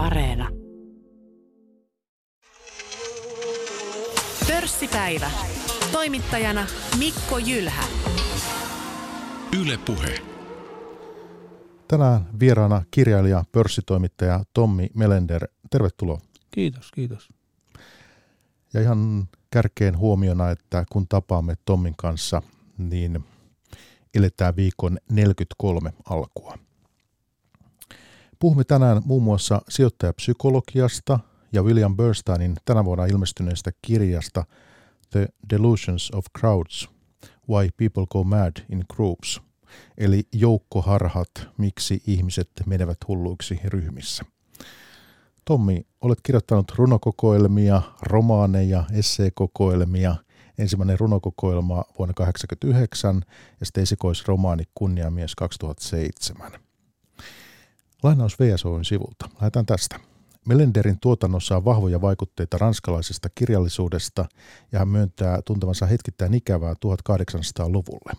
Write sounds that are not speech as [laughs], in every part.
Areena. Pörssipäivä. Toimittajana Mikko Jylhä. Yle Puhe. Tänään vieraana kirjailija, pörssitoimittaja Tommi Melender. Tervetuloa. Kiitos, kiitos. Ja ihan kärkeen huomiona, että kun tapaamme Tommin kanssa, niin eletään viikon 43 alkua. Puhumme tänään muun muassa sijoittajapsykologiasta ja William Bernsteinin tänä vuonna ilmestyneestä kirjasta The Delusions of Crowds, Why People Go Mad in Groups, eli joukkoharhat, miksi ihmiset menevät hulluiksi ryhmissä. Tommi, olet kirjoittanut runokokoelmia, romaaneja, esseekokoelmia, ensimmäinen runokokoelma vuonna 1989 ja sitten esikoisromaani Kunniamies 2007. Lainaus VSOin sivulta. Lähdetään tästä. Melenderin tuotannossa on vahvoja vaikutteita ranskalaisesta kirjallisuudesta ja hän myöntää tuntevansa hetkittäin ikävää 1800-luvulle.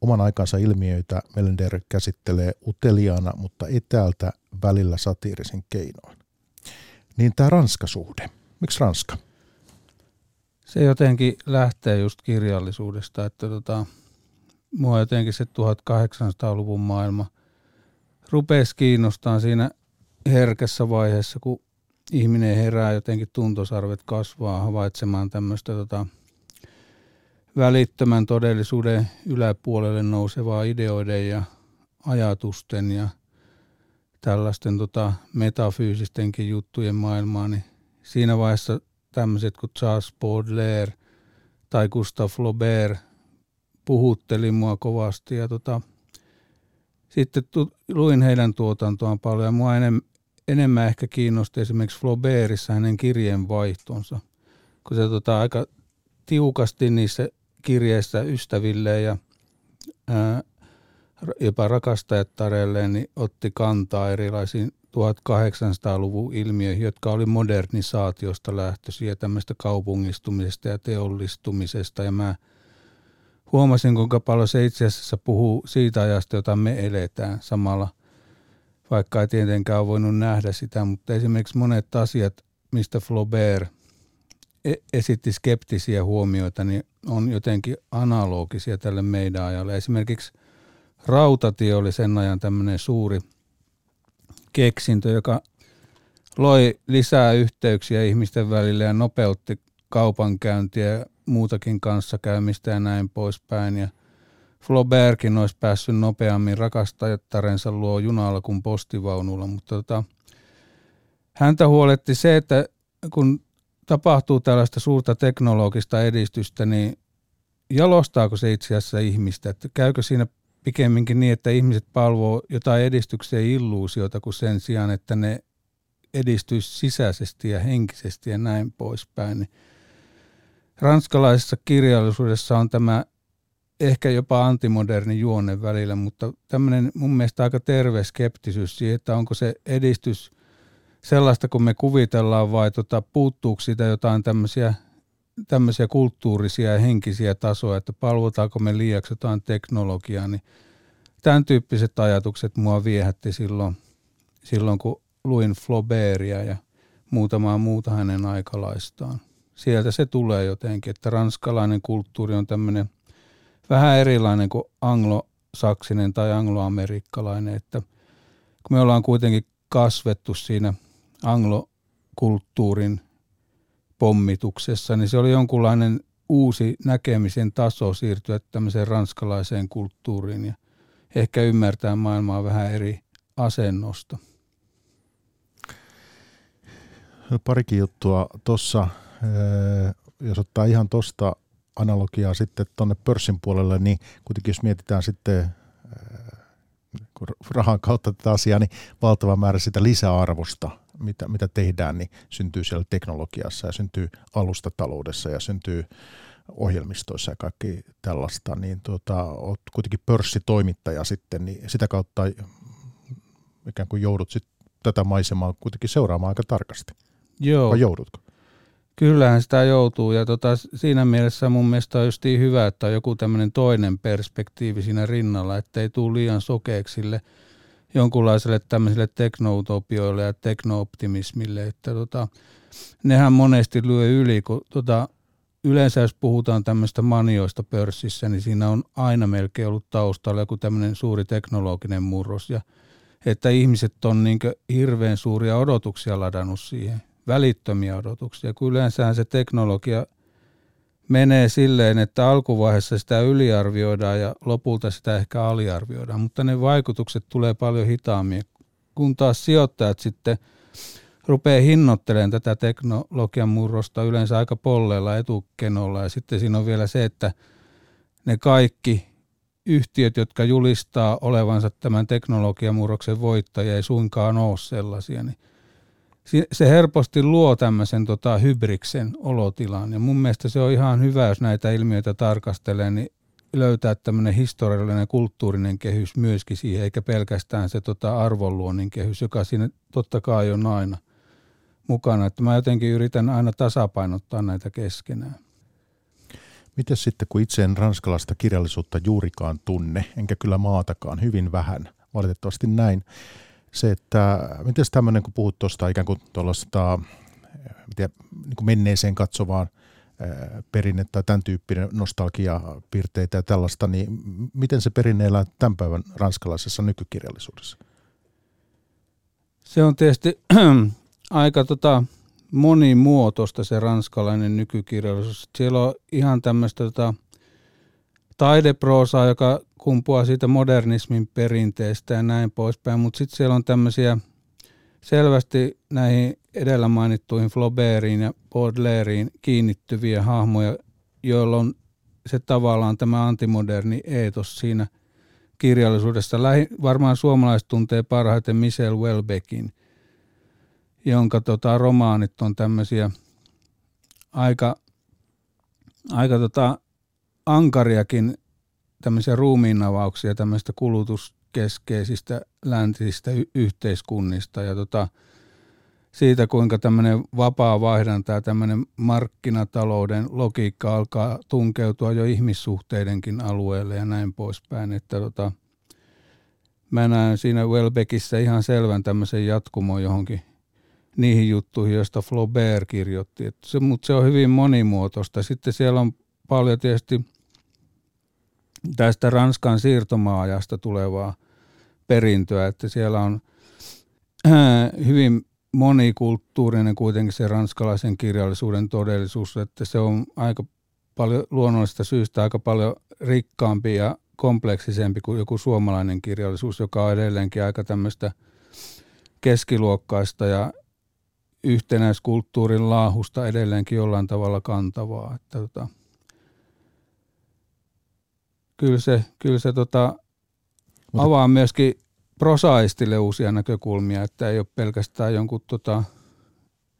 Oman aikansa ilmiöitä Melender käsittelee uteliaana, mutta etäältä välillä satiirisin keinoin. Niin tämä Ranska-suhde. Miksi Ranska? Se jotenkin lähtee just kirjallisuudesta, että tota, mua jotenkin se 1800-luvun maailma – rupesi kiinnostaa siinä herkässä vaiheessa, kun ihminen herää jotenkin tuntosarvet kasvaa havaitsemaan tämmöistä tota, välittömän todellisuuden yläpuolelle nousevaa ideoiden ja ajatusten ja tällaisten tota, metafyysistenkin juttujen maailmaa, niin siinä vaiheessa tämmöiset kuin Charles Baudelaire tai Gustave Flaubert puhutteli mua kovasti ja tota, sitten tu, luin heidän tuotantoaan paljon ja mua enem, enemmän ehkä kiinnosti esimerkiksi Flaubertissa hänen kirjeenvaihtonsa, kun se tota, aika tiukasti niissä kirjeissä ystäville ja ää, jopa rakastajattareilleen niin otti kantaa erilaisiin 1800-luvun ilmiöihin, jotka oli modernisaatiosta lähtöisiä, tämmöistä kaupungistumisesta ja teollistumisesta. Ja mä huomasin, kuinka paljon se itse asiassa puhuu siitä ajasta, jota me eletään samalla, vaikka ei tietenkään voinut nähdä sitä, mutta esimerkiksi monet asiat, mistä Flaubert e- esitti skeptisiä huomioita, niin on jotenkin analogisia tälle meidän ajalle. Esimerkiksi rautatie oli sen ajan tämmöinen suuri keksintö, joka loi lisää yhteyksiä ihmisten välillä ja nopeutti kaupankäyntiä muutakin kanssakäymistä ja näin poispäin. Ja Flaubertkin olisi päässyt nopeammin rakastajattarensa luo junalla kuin postivaunulla, mutta tota, häntä huoletti se, että kun tapahtuu tällaista suurta teknologista edistystä, niin jalostaako se itse asiassa ihmistä? Että käykö siinä pikemminkin niin, että ihmiset palvoo jotain edistyksen illuusiota kuin sen sijaan, että ne edistyisi sisäisesti ja henkisesti ja näin poispäin. Niin ranskalaisessa kirjallisuudessa on tämä ehkä jopa antimoderni juonne välillä, mutta tämmöinen mun mielestä aika terve skeptisyys siihen, että onko se edistys sellaista, kun me kuvitellaan vai tota, puuttuuko siitä jotain tämmöisiä, tämmöisiä kulttuurisia ja henkisiä tasoja, että palvotaanko me liiaksi jotain teknologiaa, niin tämän tyyppiset ajatukset mua viehätti silloin, silloin kun luin Flaubertia ja muutamaa muuta hänen aikalaistaan sieltä se tulee jotenkin, että ranskalainen kulttuuri on tämmöinen vähän erilainen kuin anglosaksinen tai angloamerikkalainen, että kun me ollaan kuitenkin kasvettu siinä anglokulttuurin pommituksessa, niin se oli jonkunlainen uusi näkemisen taso siirtyä tämmöiseen ranskalaiseen kulttuuriin ja ehkä ymmärtää maailmaa vähän eri asennosta. Parikin juttua tuossa jos ottaa ihan tuosta analogiaa sitten tuonne pörssin puolelle, niin kuitenkin jos mietitään sitten kun rahan kautta tätä asiaa, niin valtava määrä sitä lisäarvosta, mitä, mitä tehdään, niin syntyy siellä teknologiassa ja syntyy alustataloudessa ja syntyy ohjelmistoissa ja kaikki tällaista, niin tuota, olet kuitenkin pörssitoimittaja sitten, niin sitä kautta ikään kuin joudut sitten tätä maisemaa kuitenkin seuraamaan aika tarkasti. Joo. Vai joudutko? Kyllähän sitä joutuu ja tota, siinä mielessä mun mielestä on just hyvä, että on joku tämmöinen toinen perspektiivi siinä rinnalla, ettei tule liian sokeeksi sille jonkunlaiselle tämmöiselle teknoutopioille ja teknooptimismille, että tota, nehän monesti lyö yli, kun tota, yleensä jos puhutaan tämmöistä manioista pörssissä, niin siinä on aina melkein ollut taustalla joku tämmöinen suuri teknologinen murros ja että ihmiset on niin hirveän suuria odotuksia ladannut siihen, välittömiä odotuksia, kun yleensä se teknologia menee silleen, että alkuvaiheessa sitä yliarvioidaan ja lopulta sitä ehkä aliarvioidaan, mutta ne vaikutukset tulee paljon hitaammin, kun taas sijoittajat sitten – rupeaa hinnoittelemaan tätä teknologian murrosta yleensä aika polleella etukenolla. Ja sitten siinä on vielä se, että ne kaikki yhtiöt, jotka julistaa olevansa tämän teknologian murroksen voittajia, ei suinkaan ole sellaisia. Niin se helposti luo tämmöisen tota, hybriksen olotilan. Ja mun mielestä se on ihan hyvä, jos näitä ilmiöitä tarkastelee, niin löytää tämmöinen historiallinen kulttuurinen kehys myöskin siihen, eikä pelkästään se tota, arvonluonnin kehys, joka siinä totta kai on aina mukana. Että mä jotenkin yritän aina tasapainottaa näitä keskenään. Miten sitten, kun itse en ranskalaista kirjallisuutta juurikaan tunne, enkä kyllä maatakaan, hyvin vähän, valitettavasti näin. Se, että miten tämmöinen, kun puhut tuosta ikään kuin tuollaista niin menneeseen katsovaan perinne tai tämän tyyppinen nostalgiapiirteitä ja tällaista, niin miten se perinne elää tämän päivän ranskalaisessa nykykirjallisuudessa? Se on tietysti [clears throat] aika tota, monimuotoista se ranskalainen nykykirjallisuus. Siellä on ihan tämmöistä tota, taideproosaa, joka kumpuaa siitä modernismin perinteestä ja näin poispäin, mutta sitten siellä on tämmöisiä selvästi näihin edellä mainittuihin Flaubertiin ja Baudelaireiin kiinnittyviä hahmoja, joilla on se tavallaan tämä antimoderni eetos siinä kirjallisuudessa. Lähi, varmaan suomalaiset tuntee parhaiten Michel Welbeckin – jonka tota, romaanit on tämmöisiä aika, aika tota, ankariakin tämmöisiä ruumiinavauksia tämmöistä kulutuskeskeisistä läntisistä y- yhteiskunnista ja tota, siitä, kuinka tämmöinen vapaa vaihdanta ja tämmöinen markkinatalouden logiikka alkaa tunkeutua jo ihmissuhteidenkin alueelle ja näin poispäin. Että tota, mä näen siinä Welbeckissä ihan selvän tämmöisen jatkumon johonkin niihin juttuihin, joista Flaubert kirjoitti. Et se, mutta se on hyvin monimuotoista. Sitten siellä on paljon tietysti tästä Ranskan siirtomaajasta tulevaa perintöä, että siellä on äh, hyvin monikulttuurinen kuitenkin se ranskalaisen kirjallisuuden todellisuus, että se on aika paljon luonnollista syystä aika paljon rikkaampi ja kompleksisempi kuin joku suomalainen kirjallisuus, joka on edelleenkin aika tämmöistä keskiluokkaista ja yhtenäiskulttuurin laahusta edelleenkin jollain tavalla kantavaa. Että tota, kyllä se, kyllä se tota, avaa myöskin prosaistille uusia näkökulmia, että ei ole pelkästään jonkun tota,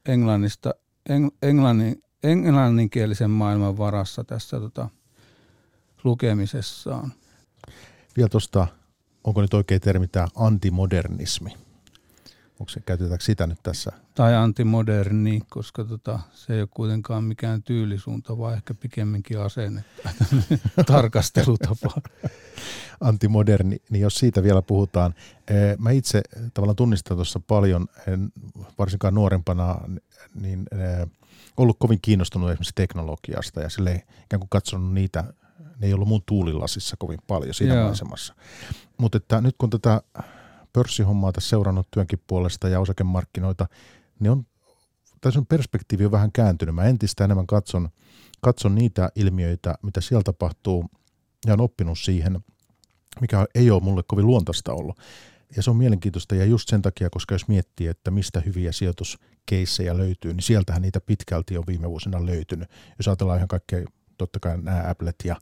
englannista, eng, englannin, englanninkielisen maailman varassa tässä tota, lukemisessaan. Vielä tuosta, onko nyt oikein termi tämä antimodernismi? Onko se, käytetäänkö sitä nyt tässä? Tai antimoderni, koska tota, se ei ole kuitenkaan mikään tyylisuunta, vaan ehkä pikemminkin asenne [laughs] tarkastelutapa. Antimoderni, niin jos siitä vielä puhutaan. Eh, mä itse tavallaan tunnistan tuossa paljon, en, varsinkaan nuorempana, niin eh, ollut kovin kiinnostunut esimerkiksi teknologiasta ja sille ikään kuin katsonut niitä, ne ei ollut mun tuulilasissa kovin paljon siinä Joo. maisemassa. Mutta että nyt kun tätä pörssihommaa tässä seurannut työnkin puolesta ja osakemarkkinoita, niin on, tässä on perspektiivi on vähän kääntynyt. Mä entistä enemmän katson, katson niitä ilmiöitä, mitä siellä tapahtuu, ja on oppinut siihen, mikä ei ole mulle kovin luontaista ollut. Ja se on mielenkiintoista ja just sen takia, koska jos miettii, että mistä hyviä sijoituskeissejä löytyy, niin sieltähän niitä pitkälti on viime vuosina löytynyt. Jos ajatellaan ihan kaikkea, totta kai nämä Applet ja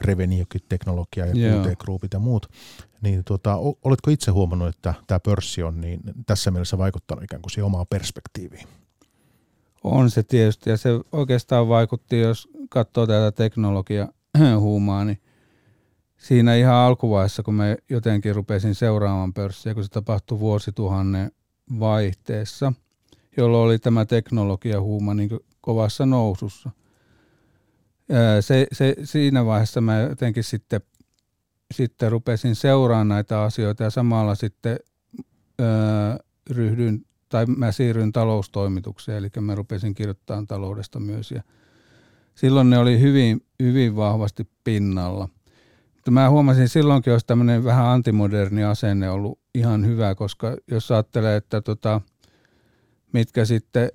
Revenue-teknologia ja QT-groupit ja muut, niin tota, oletko itse huomannut, että tämä pörssi on niin tässä mielessä vaikuttanut ikään kuin siihen omaan perspektiiviin? On se tietysti, ja se oikeastaan vaikutti, jos katsoo tätä teknologia [clears throat] huumaa, niin siinä ihan alkuvaiheessa, kun mä jotenkin rupesin seuraamaan pörssiä, kun se tapahtui vuosituhannen vaihteessa, jolloin oli tämä teknologiahuuma niin kovassa nousussa – se, se, siinä vaiheessa mä jotenkin sitten sitten rupesin seuraamaan näitä asioita ja samalla sitten öö, ryhdyin, tai mä siirryin taloustoimitukseen, eli mä rupesin kirjoittamaan taloudesta myös ja silloin ne oli hyvin, hyvin vahvasti pinnalla. Mutta mä huomasin silloinkin, olisi tämmöinen vähän antimoderni asenne ollut ihan hyvä, koska jos ajattelee, että tota, mitkä sitten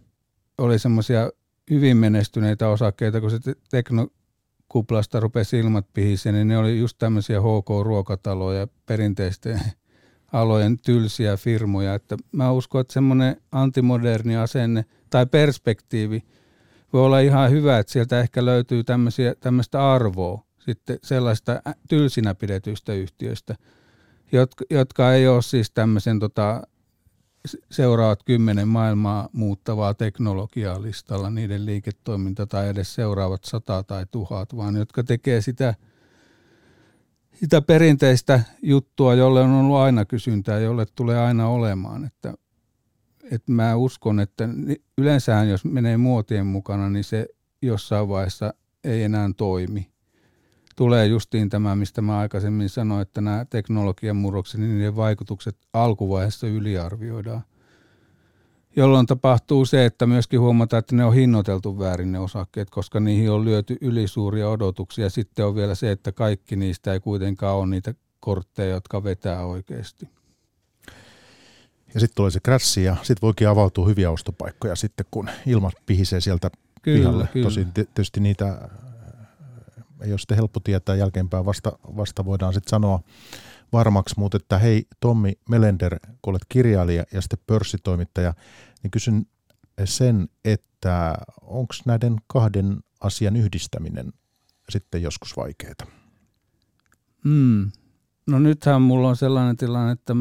oli semmoisia hyvin menestyneitä osakkeita, kun se teknokuplasta rupesi ilmat pihiseen, niin ne oli just tämmöisiä HK-ruokataloja, perinteisten alojen tylsiä firmoja. Että mä uskon, että semmoinen antimoderni asenne tai perspektiivi voi olla ihan hyvä, että sieltä ehkä löytyy tämmöistä arvoa sitten sellaista tylsinä pidetyistä yhtiöistä, jotka, jotka ei ole siis tämmöisen tota, seuraavat kymmenen maailmaa muuttavaa teknologiaa listalla, niiden liiketoiminta tai edes seuraavat sata tai tuhat, vaan jotka tekee sitä, sitä perinteistä juttua, jolle on ollut aina kysyntää, jolle tulee aina olemaan. Että, että mä uskon, että yleensähän jos menee muotien mukana, niin se jossain vaiheessa ei enää toimi. Tulee justiin tämä, mistä mä aikaisemmin sanoin, että nämä teknologian murrokset, niin niiden vaikutukset alkuvaiheessa yliarvioidaan jolloin tapahtuu se, että myöskin huomataan, että ne on hinnoiteltu väärin ne osakkeet, koska niihin on lyöty ylisuuria odotuksia. Sitten on vielä se, että kaikki niistä ei kuitenkaan ole niitä kortteja, jotka vetää oikeasti. Ja sitten tulee se krassi ja sitten voikin avautua hyviä ostopaikkoja sitten, kun ilmat pihisee sieltä kyllä, pihalle. Kyllä. Tosin tietysti niitä ei ole sitten helppo tietää jälkeenpäin, vasta, vasta voidaan sitten sanoa varmaksi, mutta että hei Tommi Melender, kun olet kirjailija ja sitten pörssitoimittaja, niin kysyn sen, että onko näiden kahden asian yhdistäminen sitten joskus vaikeaa? Mm. No nythän mulla on sellainen tilanne, että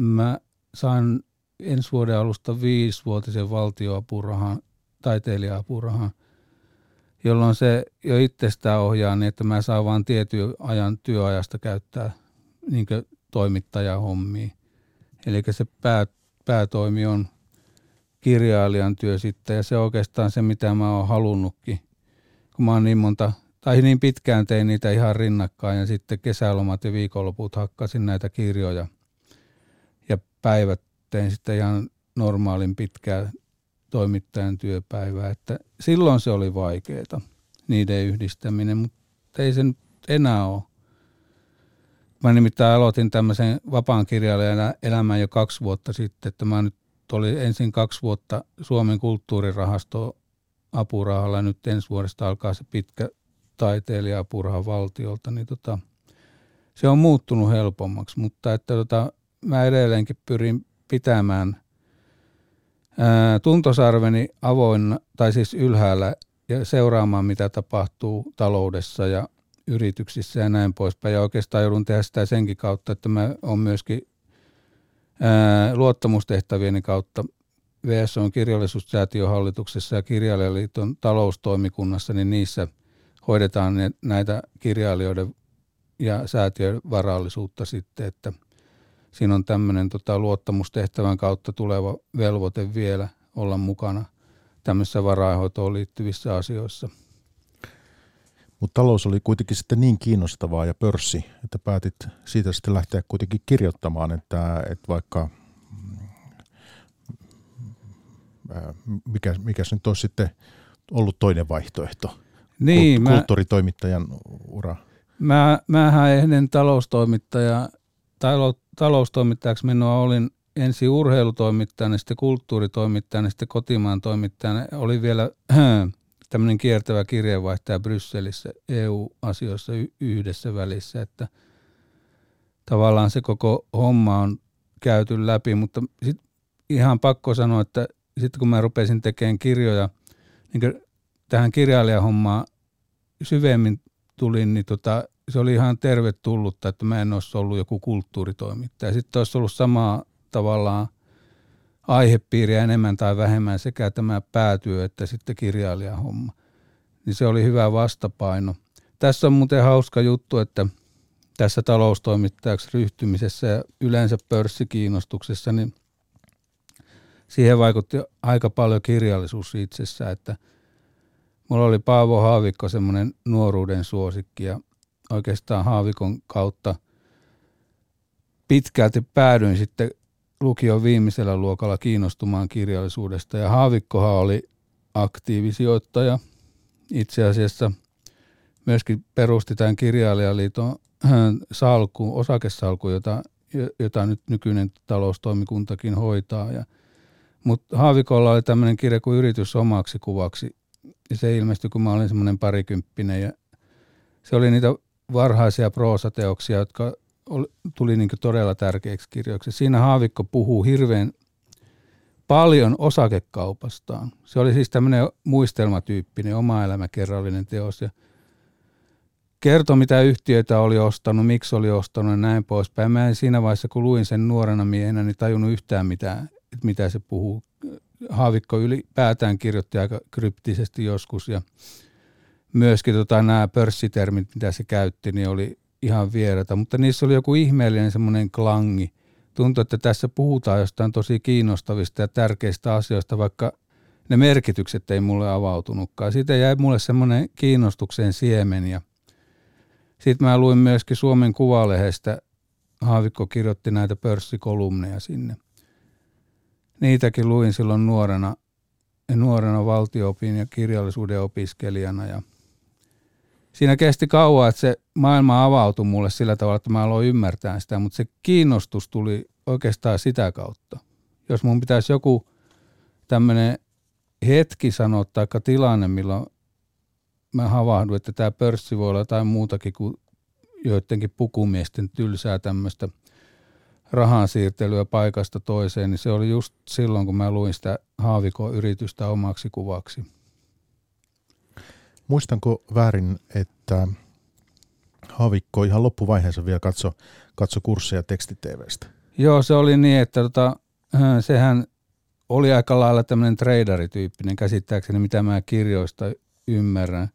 mä sain ensi vuoden alusta viisivuotisen valtioapurahan, taiteilija-apurahan, jolloin se jo itsestään ohjaa niin, että mä saan vain tietyn ajan työajasta käyttää niin toimittajahommiin. Eli se pää, päätoimi on kirjailijan työ sitten ja se on oikeastaan se, mitä mä oon halunnutkin. Kun mä oon niin monta, tai niin pitkään tein niitä ihan rinnakkain ja sitten kesälomat ja viikonloput hakkasin näitä kirjoja. Ja päivät tein sitten ihan normaalin pitkää toimittajan työpäivää, että silloin se oli vaikeaa, niiden yhdistäminen, mutta ei se nyt enää ole. Mä nimittäin aloitin tämmöisen vapaan kirjailijan elämän jo kaksi vuotta sitten, että mä nyt oli ensin kaksi vuotta Suomen kulttuurirahasto apurahalla, nyt ensi vuodesta alkaa se pitkä taiteilija-apuraha valtiolta, niin tota, se on muuttunut helpommaksi, mutta että tota, mä edelleenkin pyrin pitämään tuntosarveni avoinna, tai siis ylhäällä, ja seuraamaan, mitä tapahtuu taloudessa ja yrityksissä ja näin poispäin. Ja oikeastaan joudun tehdä sitä senkin kautta, että mä oon myöskin ää, luottamustehtävieni kautta VS on kirjallisuussäätiön hallituksessa ja kirjailijaliiton taloustoimikunnassa, niin niissä hoidetaan näitä kirjailijoiden ja säätiöiden varallisuutta sitten, että siinä on tämmöinen tota, luottamustehtävän kautta tuleva velvoite vielä olla mukana tämmöisissä varainhoitoon liittyvissä asioissa – mutta talous oli kuitenkin sitten niin kiinnostavaa ja pörssi, että päätit siitä sitten lähteä kuitenkin kirjoittamaan, että, että vaikka mm, mikä, mikä nyt olisi sitten ollut toinen vaihtoehto, niin, kulttuuritoimittajan mä, ura. Mä, mähän ennen taloustoimittaja, talo, taloustoimittajaksi minua olin ensin urheilutoimittajana, sitten kulttuuritoimittajana, sitten kotimaan toimittajana. Oli vielä [clears throat] tämmöinen kiertävä kirjeenvaihtaja Brysselissä EU-asioissa yhdessä välissä, että tavallaan se koko homma on käyty läpi, mutta sit ihan pakko sanoa, että sitten kun mä rupesin tekemään kirjoja, niin tähän kirjailijahommaan syvemmin tulin, niin tota, se oli ihan tervetullutta, että mä en olisi ollut joku kulttuuritoimittaja. Sitten olisi ollut samaa tavallaan aihepiiriä enemmän tai vähemmän sekä tämä päätyö että sitten kirjailijahomma. Niin se oli hyvä vastapaino. Tässä on muuten hauska juttu, että tässä taloustoimittajaksi ryhtymisessä ja yleensä pörssikiinnostuksessa, niin siihen vaikutti aika paljon kirjallisuus itsessä, että mulla oli Paavo Haavikko semmoinen nuoruuden suosikki ja oikeastaan Haavikon kautta pitkälti päädyin sitten lukion viimeisellä luokalla kiinnostumaan kirjallisuudesta. Ja Haavikkohan oli aktiivisijoittaja. Itse asiassa myöskin perusti tämän kirjailijaliiton salku, osakesalku, jota, jota nyt nykyinen taloustoimikuntakin hoitaa. Ja, mutta Haavikolla oli tämmöinen kirja kuin Yritys omaksi kuvaksi. Ja se ilmestyi, kun mä olin semmoinen parikymppinen. Ja se oli niitä varhaisia proosateoksia, jotka oli, tuli niin todella tärkeäksi kirjoiksi. Siinä Haavikko puhuu hirveän paljon osakekaupastaan. Se oli siis tämmöinen muistelmatyyppinen, oma elämäkerrallinen teos. Ja kertoi, mitä yhtiöitä oli ostanut, miksi oli ostanut ja näin poispäin. Mä en siinä vaiheessa, kun luin sen nuorena miehenä, niin tajunnut yhtään mitään, että mitä se puhuu. Haavikko ylipäätään kirjoitti aika kryptisesti joskus ja myöskin tota, nämä pörssitermit, mitä se käytti, niin oli ihan vierata, mutta niissä oli joku ihmeellinen semmoinen klangi. Tuntui, että tässä puhutaan jostain tosi kiinnostavista ja tärkeistä asioista, vaikka ne merkitykset ei mulle avautunutkaan. Siitä jäi mulle semmoinen kiinnostuksen siemen ja sitten mä luin myöskin Suomen Kuvalehdestä, Haavikko kirjoitti näitä pörssikolumneja sinne. Niitäkin luin silloin nuorena, nuorena valtioopin ja kirjallisuuden opiskelijana ja – siinä kesti kauan, että se maailma avautui mulle sillä tavalla, että mä aloin ymmärtää sitä, mutta se kiinnostus tuli oikeastaan sitä kautta. Jos mun pitäisi joku tämmöinen hetki sanoa tai tilanne, milloin mä havahdun, että tämä pörssi voi olla jotain muutakin kuin joidenkin pukumiesten tylsää tämmöistä rahansiirtelyä paikasta toiseen, niin se oli just silloin, kun mä luin sitä Haavikon yritystä omaksi kuvaksi. Muistanko väärin, että Havikko ihan loppuvaiheessa vielä katso, katso kursseja tekstitevestä? Joo, se oli niin, että tota, äh, sehän oli aika lailla tämmöinen traderityyppinen käsittääkseni, mitä mä kirjoista ymmärrän.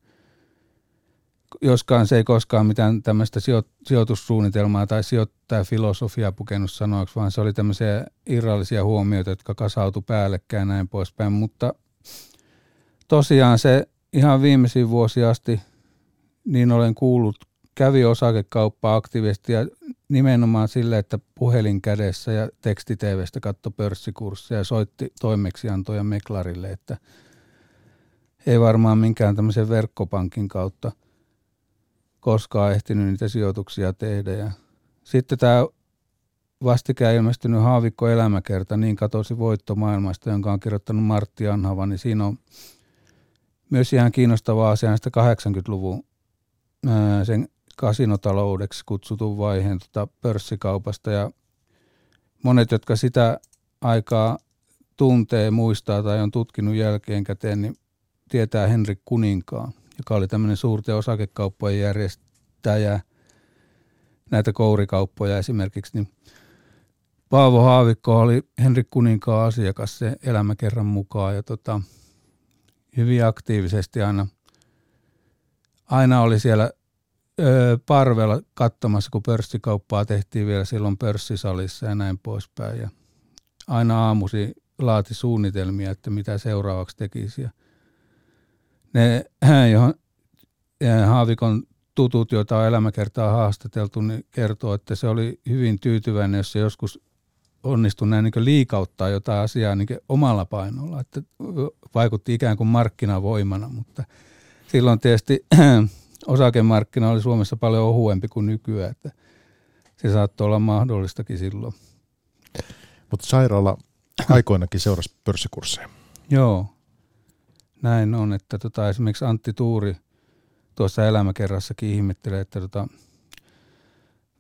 Joskaan se ei koskaan mitään tämmöistä sijoitussuunnitelmaa tai sijoittajafilosofiaa pukenut sanoiksi, vaan se oli tämmöisiä irrallisia huomioita, jotka kasautu päällekkäin näin poispäin. Mutta tosiaan se ihan viimeisiin vuosia asti, niin olen kuullut, kävi osakekauppaa aktiivisesti ja nimenomaan sille, että puhelin kädessä ja tekstitevestä katto pörssikursseja ja soitti toimeksiantoja Meklarille, että ei varmaan minkään tämmöisen verkkopankin kautta koskaan ehtinyt niitä sijoituksia tehdä. Ja sitten tämä vastikään ilmestynyt Haavikko elämäkerta, niin katosi voitto maailmasta, jonka on kirjoittanut Martti Anhava, niin siinä on myös ihan kiinnostava asia näistä 80-luvun sen kasinotaloudeksi kutsutun vaiheen tota pörssikaupasta ja monet, jotka sitä aikaa tuntee, muistaa tai on tutkinut jälkeenkäteen, niin tietää Henrik Kuninkaan, joka oli tämmöinen suurten osakekauppojen järjestäjä, näitä kourikauppoja esimerkiksi, niin Paavo Haavikko oli Henrik Kuninkaan asiakas se elämäkerran mukaan. Ja tota, hyvin aktiivisesti aina, aina oli siellä ö, parvella katsomassa, kun pörssikauppaa tehtiin vielä silloin pörssisalissa ja näin poispäin. Ja aina aamusi laati suunnitelmia, että mitä seuraavaksi tekisi. Ja ne, [clears throat] johon Haavikon tutut, joita on elämäkertaa haastateltu, niin kertoo, että se oli hyvin tyytyväinen, jos se joskus onnistui näin niin liikauttaa jotain asiaa niin omalla painolla, että vaikutti ikään kuin markkinavoimana, mutta silloin tietysti [clears throat] osakemarkkina oli Suomessa paljon ohuempi kuin nykyään, että se saattoi olla mahdollistakin silloin. Mutta sairaala aikoinakin seurasi pörssikursseja. Joo, näin on, että tota, esimerkiksi Antti Tuuri tuossa elämäkerrassakin ihmettelee, että tota,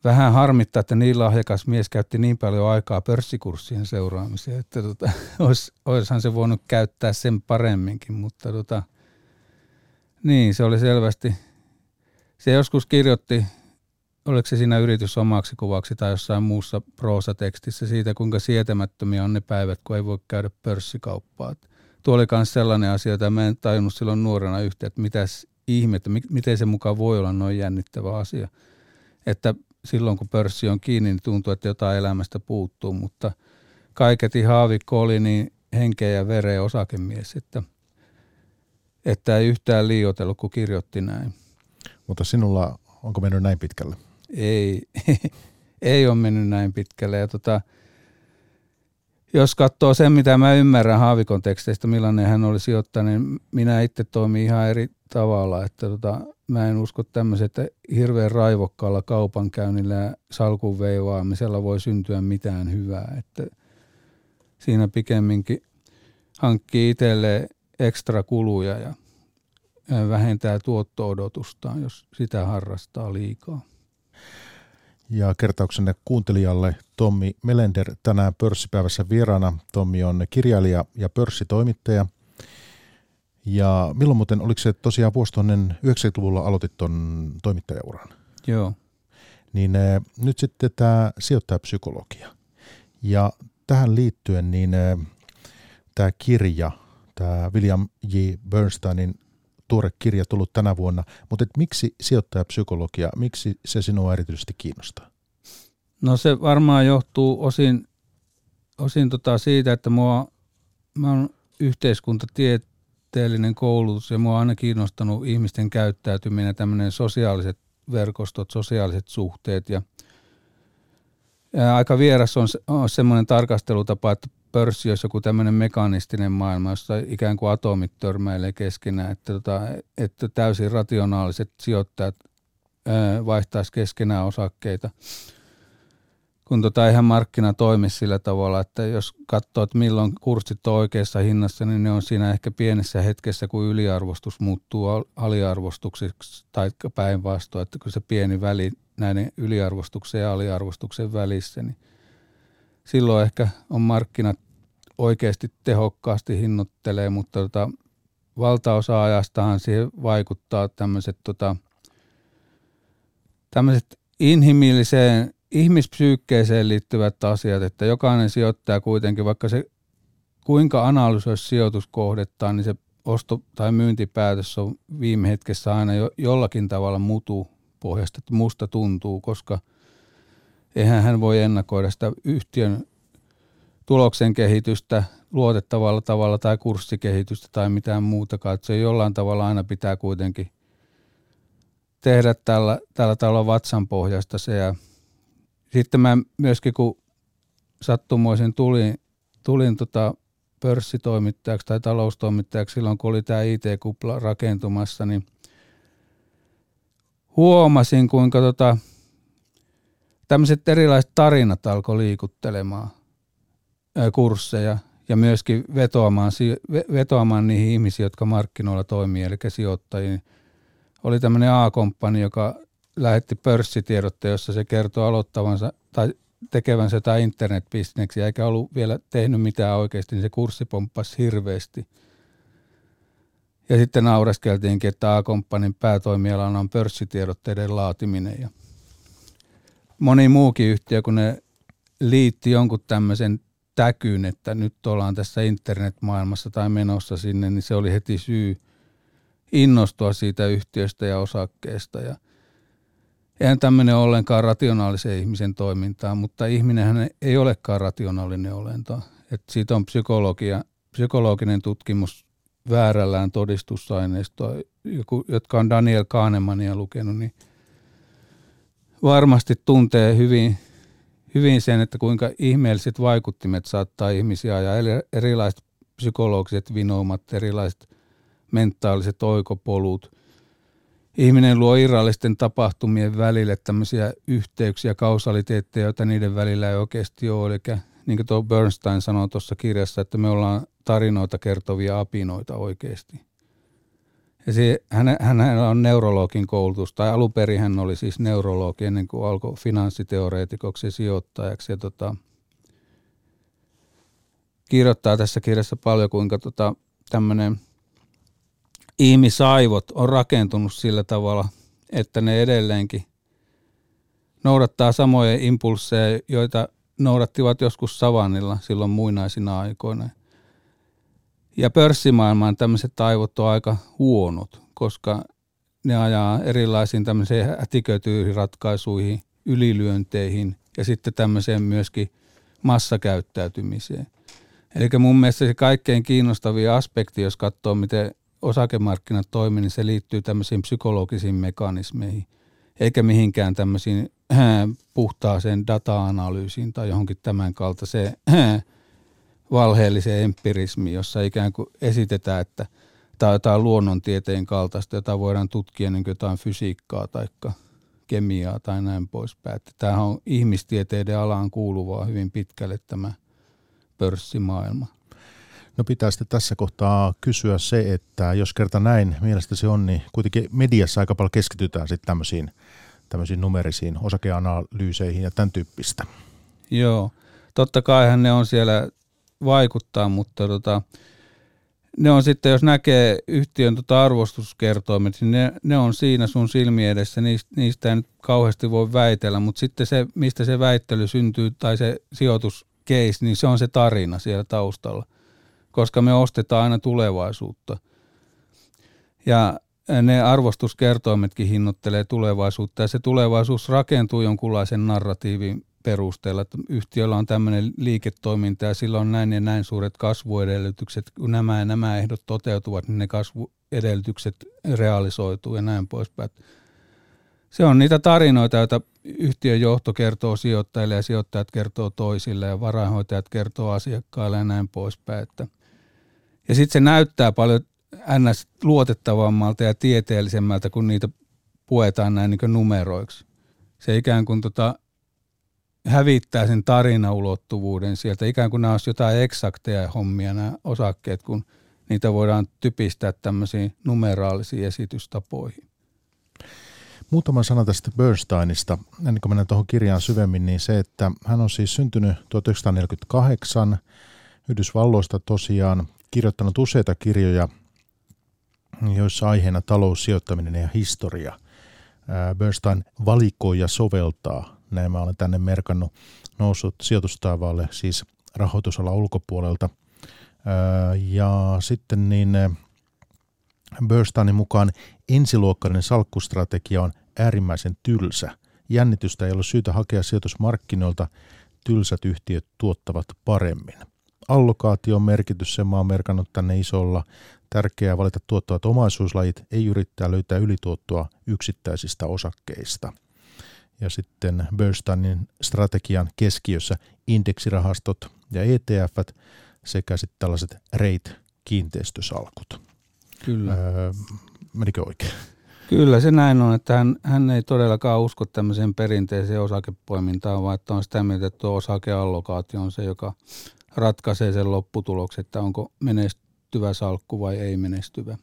vähän harmittaa, että niin lahjakas mies käytti niin paljon aikaa pörssikurssien seuraamiseen, että tota, [laughs] olis, olishan se voinut käyttää sen paremminkin, mutta tota, niin se oli selvästi, se joskus kirjoitti, oliko se siinä yritys omaksi kuvaksi tai jossain muussa proosatekstissä siitä, kuinka sietämättömiä on ne päivät, kun ei voi käydä pörssikauppaa. Tuo oli myös sellainen asia, jota mä en tajunnut silloin nuorena yhteen, että mitäs ihmettä, miten se mukaan voi olla noin jännittävä asia. Että silloin kun pörssi on kiinni, niin tuntuu, että jotain elämästä puuttuu, mutta kaiketi haavikko oli niin henkeä ja vereä osakemies, että, että ei yhtään liioitellut, kun kirjoitti näin. Mutta sinulla onko mennyt näin pitkälle? Ei, [laughs] ei ole mennyt näin pitkälle. Ja tota, jos katsoo sen, mitä mä ymmärrän Haavikon teksteistä, millainen hän oli sijoittanut, niin minä itse toimin ihan eri tavalla. Että tota, mä en usko tämmöisen, että hirveän raivokkaalla kaupankäynnillä ja salkun veivaamisella voi syntyä mitään hyvää. Että siinä pikemminkin hankkii itselleen ekstra kuluja ja vähentää tuotto-odotustaan, jos sitä harrastaa liikaa. Ja kertauksenne kuuntelijalle Tommi Melender tänään pörssipäivässä vieraana. Tommi on kirjailija ja pörssitoimittaja. Ja milloin muuten, oliko se tosiaan vuosi 90-luvulla aloitit tuon toimittajauran? Joo. Niin äh, nyt sitten tämä sijoittajapsykologia. Ja tähän liittyen niin äh, tämä kirja, tämä William J. Bernsteinin tuore kirja tullut tänä vuonna, mutta et miksi sijoittajapsykologia, miksi se sinua erityisesti kiinnostaa? No se varmaan johtuu osin, osin tota siitä, että mua, mä oon yhteiskuntatieteellinen koulutus ja mua on aina kiinnostanut ihmisten käyttäytyminen, tämmöinen sosiaaliset verkostot, sosiaaliset suhteet ja, ja aika vieras on, on semmoinen tarkastelutapa, että pörssi olisi joku tämmöinen mekanistinen maailma, jossa ikään kuin atomit törmäilee keskenään, että, tota, että täysin rationaaliset sijoittajat vaihtaisi keskenään osakkeita. Kun tota, eihän markkina toimi sillä tavalla, että jos katsoo, että milloin kurssit on oikeassa hinnassa, niin ne on siinä ehkä pienessä hetkessä, kun yliarvostus muuttuu aliarvostukseksi tai päinvastoin, että kun se pieni väli näiden yliarvostuksen ja aliarvostuksen välissä, niin – silloin ehkä on markkinat oikeasti tehokkaasti hinnoittelee, mutta tota, valtaosa ajastahan siihen vaikuttaa tämmöiset tota, tämmöiset inhimilliseen ihmispsyykkeeseen liittyvät asiat, että jokainen sijoittaja kuitenkin, vaikka se kuinka analysoisi sijoituskohdettaan, niin se osto- tai myyntipäätös on viime hetkessä aina jo, jollakin tavalla mutu pohjasta, että musta tuntuu, koska – eihän hän voi ennakoida sitä yhtiön tuloksen kehitystä luotettavalla tavalla tai kurssikehitystä tai mitään muutakaan. Että se jollain tavalla aina pitää kuitenkin tehdä tällä, tällä tavalla vatsan pohjasta se. Ja sitten mä myöskin kun sattumoisin tulin, tulin tota pörssitoimittajaksi tai taloustoimittajaksi silloin, kun oli tämä IT-kupla rakentumassa, niin huomasin, kuinka tota, tämmöiset erilaiset tarinat alkoi liikuttelemaan kursseja ja myöskin vetoamaan, vetoamaan niihin ihmisiin, jotka markkinoilla toimii, eli sijoittajiin. Oli tämmöinen A-komppani, joka lähetti pörssitiedotteen, jossa se kertoo aloittavansa tai tekevänsä jotain internetbisneksiä, eikä ollut vielä tehnyt mitään oikeasti, niin se kurssi pomppasi hirveästi. Ja sitten naureskeltiinkin, että A-komppanin päätoimialana on pörssitiedotteiden laatiminen ja – moni muukin yhtiö, kun ne liitti jonkun tämmöisen täkyyn, että nyt ollaan tässä internetmaailmassa tai menossa sinne, niin se oli heti syy innostua siitä yhtiöstä ja osakkeesta. Ja eihän tämmöinen ollenkaan rationaalisen ihmisen toimintaa, mutta ihminenhän ei olekaan rationaalinen olento. että siitä on psykologia, psykologinen tutkimus väärällään todistusaineistoa, jotka on Daniel Kahnemania lukenut, niin – varmasti tuntee hyvin, hyvin sen, että kuinka ihmeelliset vaikuttimet saattaa ihmisiä ja erilaiset psykologiset vinoumat, erilaiset mentaaliset oikopolut. Ihminen luo irrallisten tapahtumien välille tämmöisiä yhteyksiä, kausaliteetteja, joita niiden välillä ei oikeasti ole. Eli niin kuin tuo Bernstein sanoi tuossa kirjassa, että me ollaan tarinoita kertovia apinoita oikeasti. Ja se, hän, hänellä on neurologin koulutus, tai alun hän oli siis neurologi ennen kuin alkoi finanssiteoreetikoksi ja sijoittajaksi. Ja tota, kirjoittaa tässä kirjassa paljon, kuinka tota, tämmöinen ihmisaivot on rakentunut sillä tavalla, että ne edelleenkin noudattaa samoja impulseja, joita noudattivat joskus savannilla silloin muinaisina aikoina – ja pörssimaailmaan tämmöiset aivot on aika huonot, koska ne ajaa erilaisiin tämmöisiin hätiköityihin ratkaisuihin, ylilyönteihin ja sitten tämmöiseen myöskin massakäyttäytymiseen. Eli mun mielestä se kaikkein kiinnostavin aspekti, jos katsoo miten osakemarkkinat toimii, niin se liittyy tämmöisiin psykologisiin mekanismeihin. eikä mihinkään tämmöisiin äh, puhtaaseen data-analyysiin tai johonkin tämän kaltaiseen äh, valheelliseen empirismiin, jossa ikään kuin esitetään, että on jotain luonnontieteen kaltaista, jota voidaan tutkia niin jotain fysiikkaa tai kemiaa tai näin poispäin. Tämähän on ihmistieteiden alaan kuuluvaa hyvin pitkälle tämä pörssimaailma. No pitää sitten tässä kohtaa kysyä se, että jos kerta näin mielestäsi on, niin kuitenkin mediassa aika paljon keskitytään sitten tämmöisiin, tämmöisiin numerisiin osakeanalyyseihin ja tämän tyyppistä. Joo, totta kaihan ne on siellä vaikuttaa, mutta tota, ne on sitten, jos näkee yhtiön tota arvostuskertoimet, niin ne, ne on siinä sun silmi edessä, niistä, niistä ei nyt kauheasti voi väitellä, mutta sitten se, mistä se väittely syntyy tai se sijoituscase, niin se on se tarina siellä taustalla, koska me ostetaan aina tulevaisuutta. Ja ne arvostuskertoimetkin hinnoittelee tulevaisuutta ja se tulevaisuus rakentuu jonkunlaisen narratiivin perusteella, että yhtiöllä on tämmöinen liiketoiminta ja sillä on näin ja näin suuret kasvuedellytykset. Kun nämä ja nämä ehdot toteutuvat, niin ne kasvuedellytykset realisoituu ja näin poispäin. Se on niitä tarinoita, joita yhtiön johto kertoo sijoittajille ja sijoittajat kertoo toisille ja varainhoitajat kertoo asiakkaille ja näin poispäin. Että ja sitten se näyttää paljon ns. luotettavammalta ja tieteellisemmältä, kun niitä puetaan näin niin numeroiksi. Se ikään kuin tota, hävittää sen tarinaulottuvuuden sieltä. Ikään kuin nämä olisi jotain eksakteja hommia nämä osakkeet, kun niitä voidaan typistää tämmöisiin numeraalisiin esitystapoihin. Muutama sana tästä Bernsteinista, ennen kuin mennään tuohon kirjaan syvemmin, niin se, että hän on siis syntynyt 1948 Yhdysvalloista tosiaan, kirjoittanut useita kirjoja, joissa aiheena taloussijoittaminen ja historia. Bernstein valikoi ja soveltaa näin mä olen tänne merkannut, noussut sijoitustaivaalle, siis rahoitusala ulkopuolelta. Ja sitten niin Bernsteinin mukaan ensiluokkainen salkkustrategia on äärimmäisen tylsä. Jännitystä ei ole syytä hakea sijoitusmarkkinoilta, tylsät yhtiöt tuottavat paremmin. Allokaation merkitys, sen mä oon merkannut tänne isolla. Tärkeää valita tuottavat omaisuuslajit, ei yrittää löytää ylituottoa yksittäisistä osakkeista – ja sitten Bernsteinin strategian keskiössä indeksirahastot ja ETF sekä sitten tällaiset REIT-kiinteistösalkut. Kyllä. Öö, menikö oikein? Kyllä se näin on, että hän, hän ei todellakaan usko tämmöiseen perinteiseen osakepoimintaan, vaan että on sitä mieltä, että tuo osakeallokaatio on se, joka ratkaisee sen lopputuloksen, että onko menestyvä salkku vai ei menestyvä.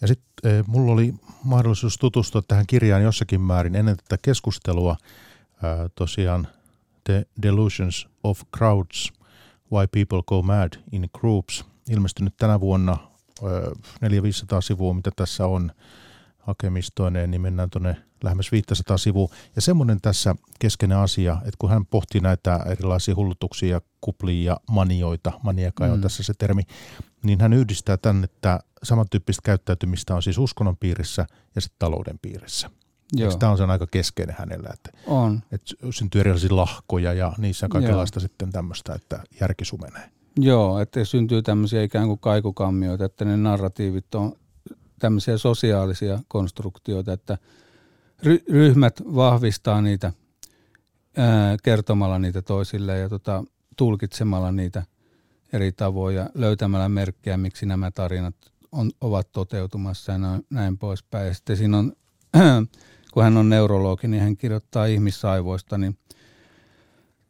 Ja sitten eh, mulla oli mahdollisuus tutustua tähän kirjaan jossakin määrin ennen tätä keskustelua. Eh, tosiaan The Delusions of Crowds, Why People Go Mad in Groups, ilmestynyt tänä vuonna eh, 400-500 sivua, mitä tässä on hakemistoineen, niin mennään tuonne lähemmäs 500 sivua. Ja semmoinen tässä keskeinen asia, että kun hän pohti näitä erilaisia hullutuksia, kuplia ja manioita, maniakai mm. on tässä se termi, niin hän yhdistää tämän, että samantyyppistä käyttäytymistä on siis uskonnon piirissä ja sitten talouden piirissä. Joo. Tämä on sen aika keskeinen hänellä, että, on. että syntyy erilaisia lahkoja ja niissä on kaikenlaista Joo. sitten tämmöistä, että järki sumenee. Joo, että syntyy tämmöisiä ikään kuin kaikukammioita, että ne narratiivit on tämmöisiä sosiaalisia konstruktioita, että ry- ryhmät vahvistaa niitä ää, kertomalla niitä toisille ja tota, tulkitsemalla niitä eri tavoin ja löytämällä merkkejä, miksi nämä tarinat on, ovat toteutumassa ja näin, näin poispäin. Ja sitten siinä on, [clears throat] kun hän on neurologi, niin hän kirjoittaa ihmissaivoista, niin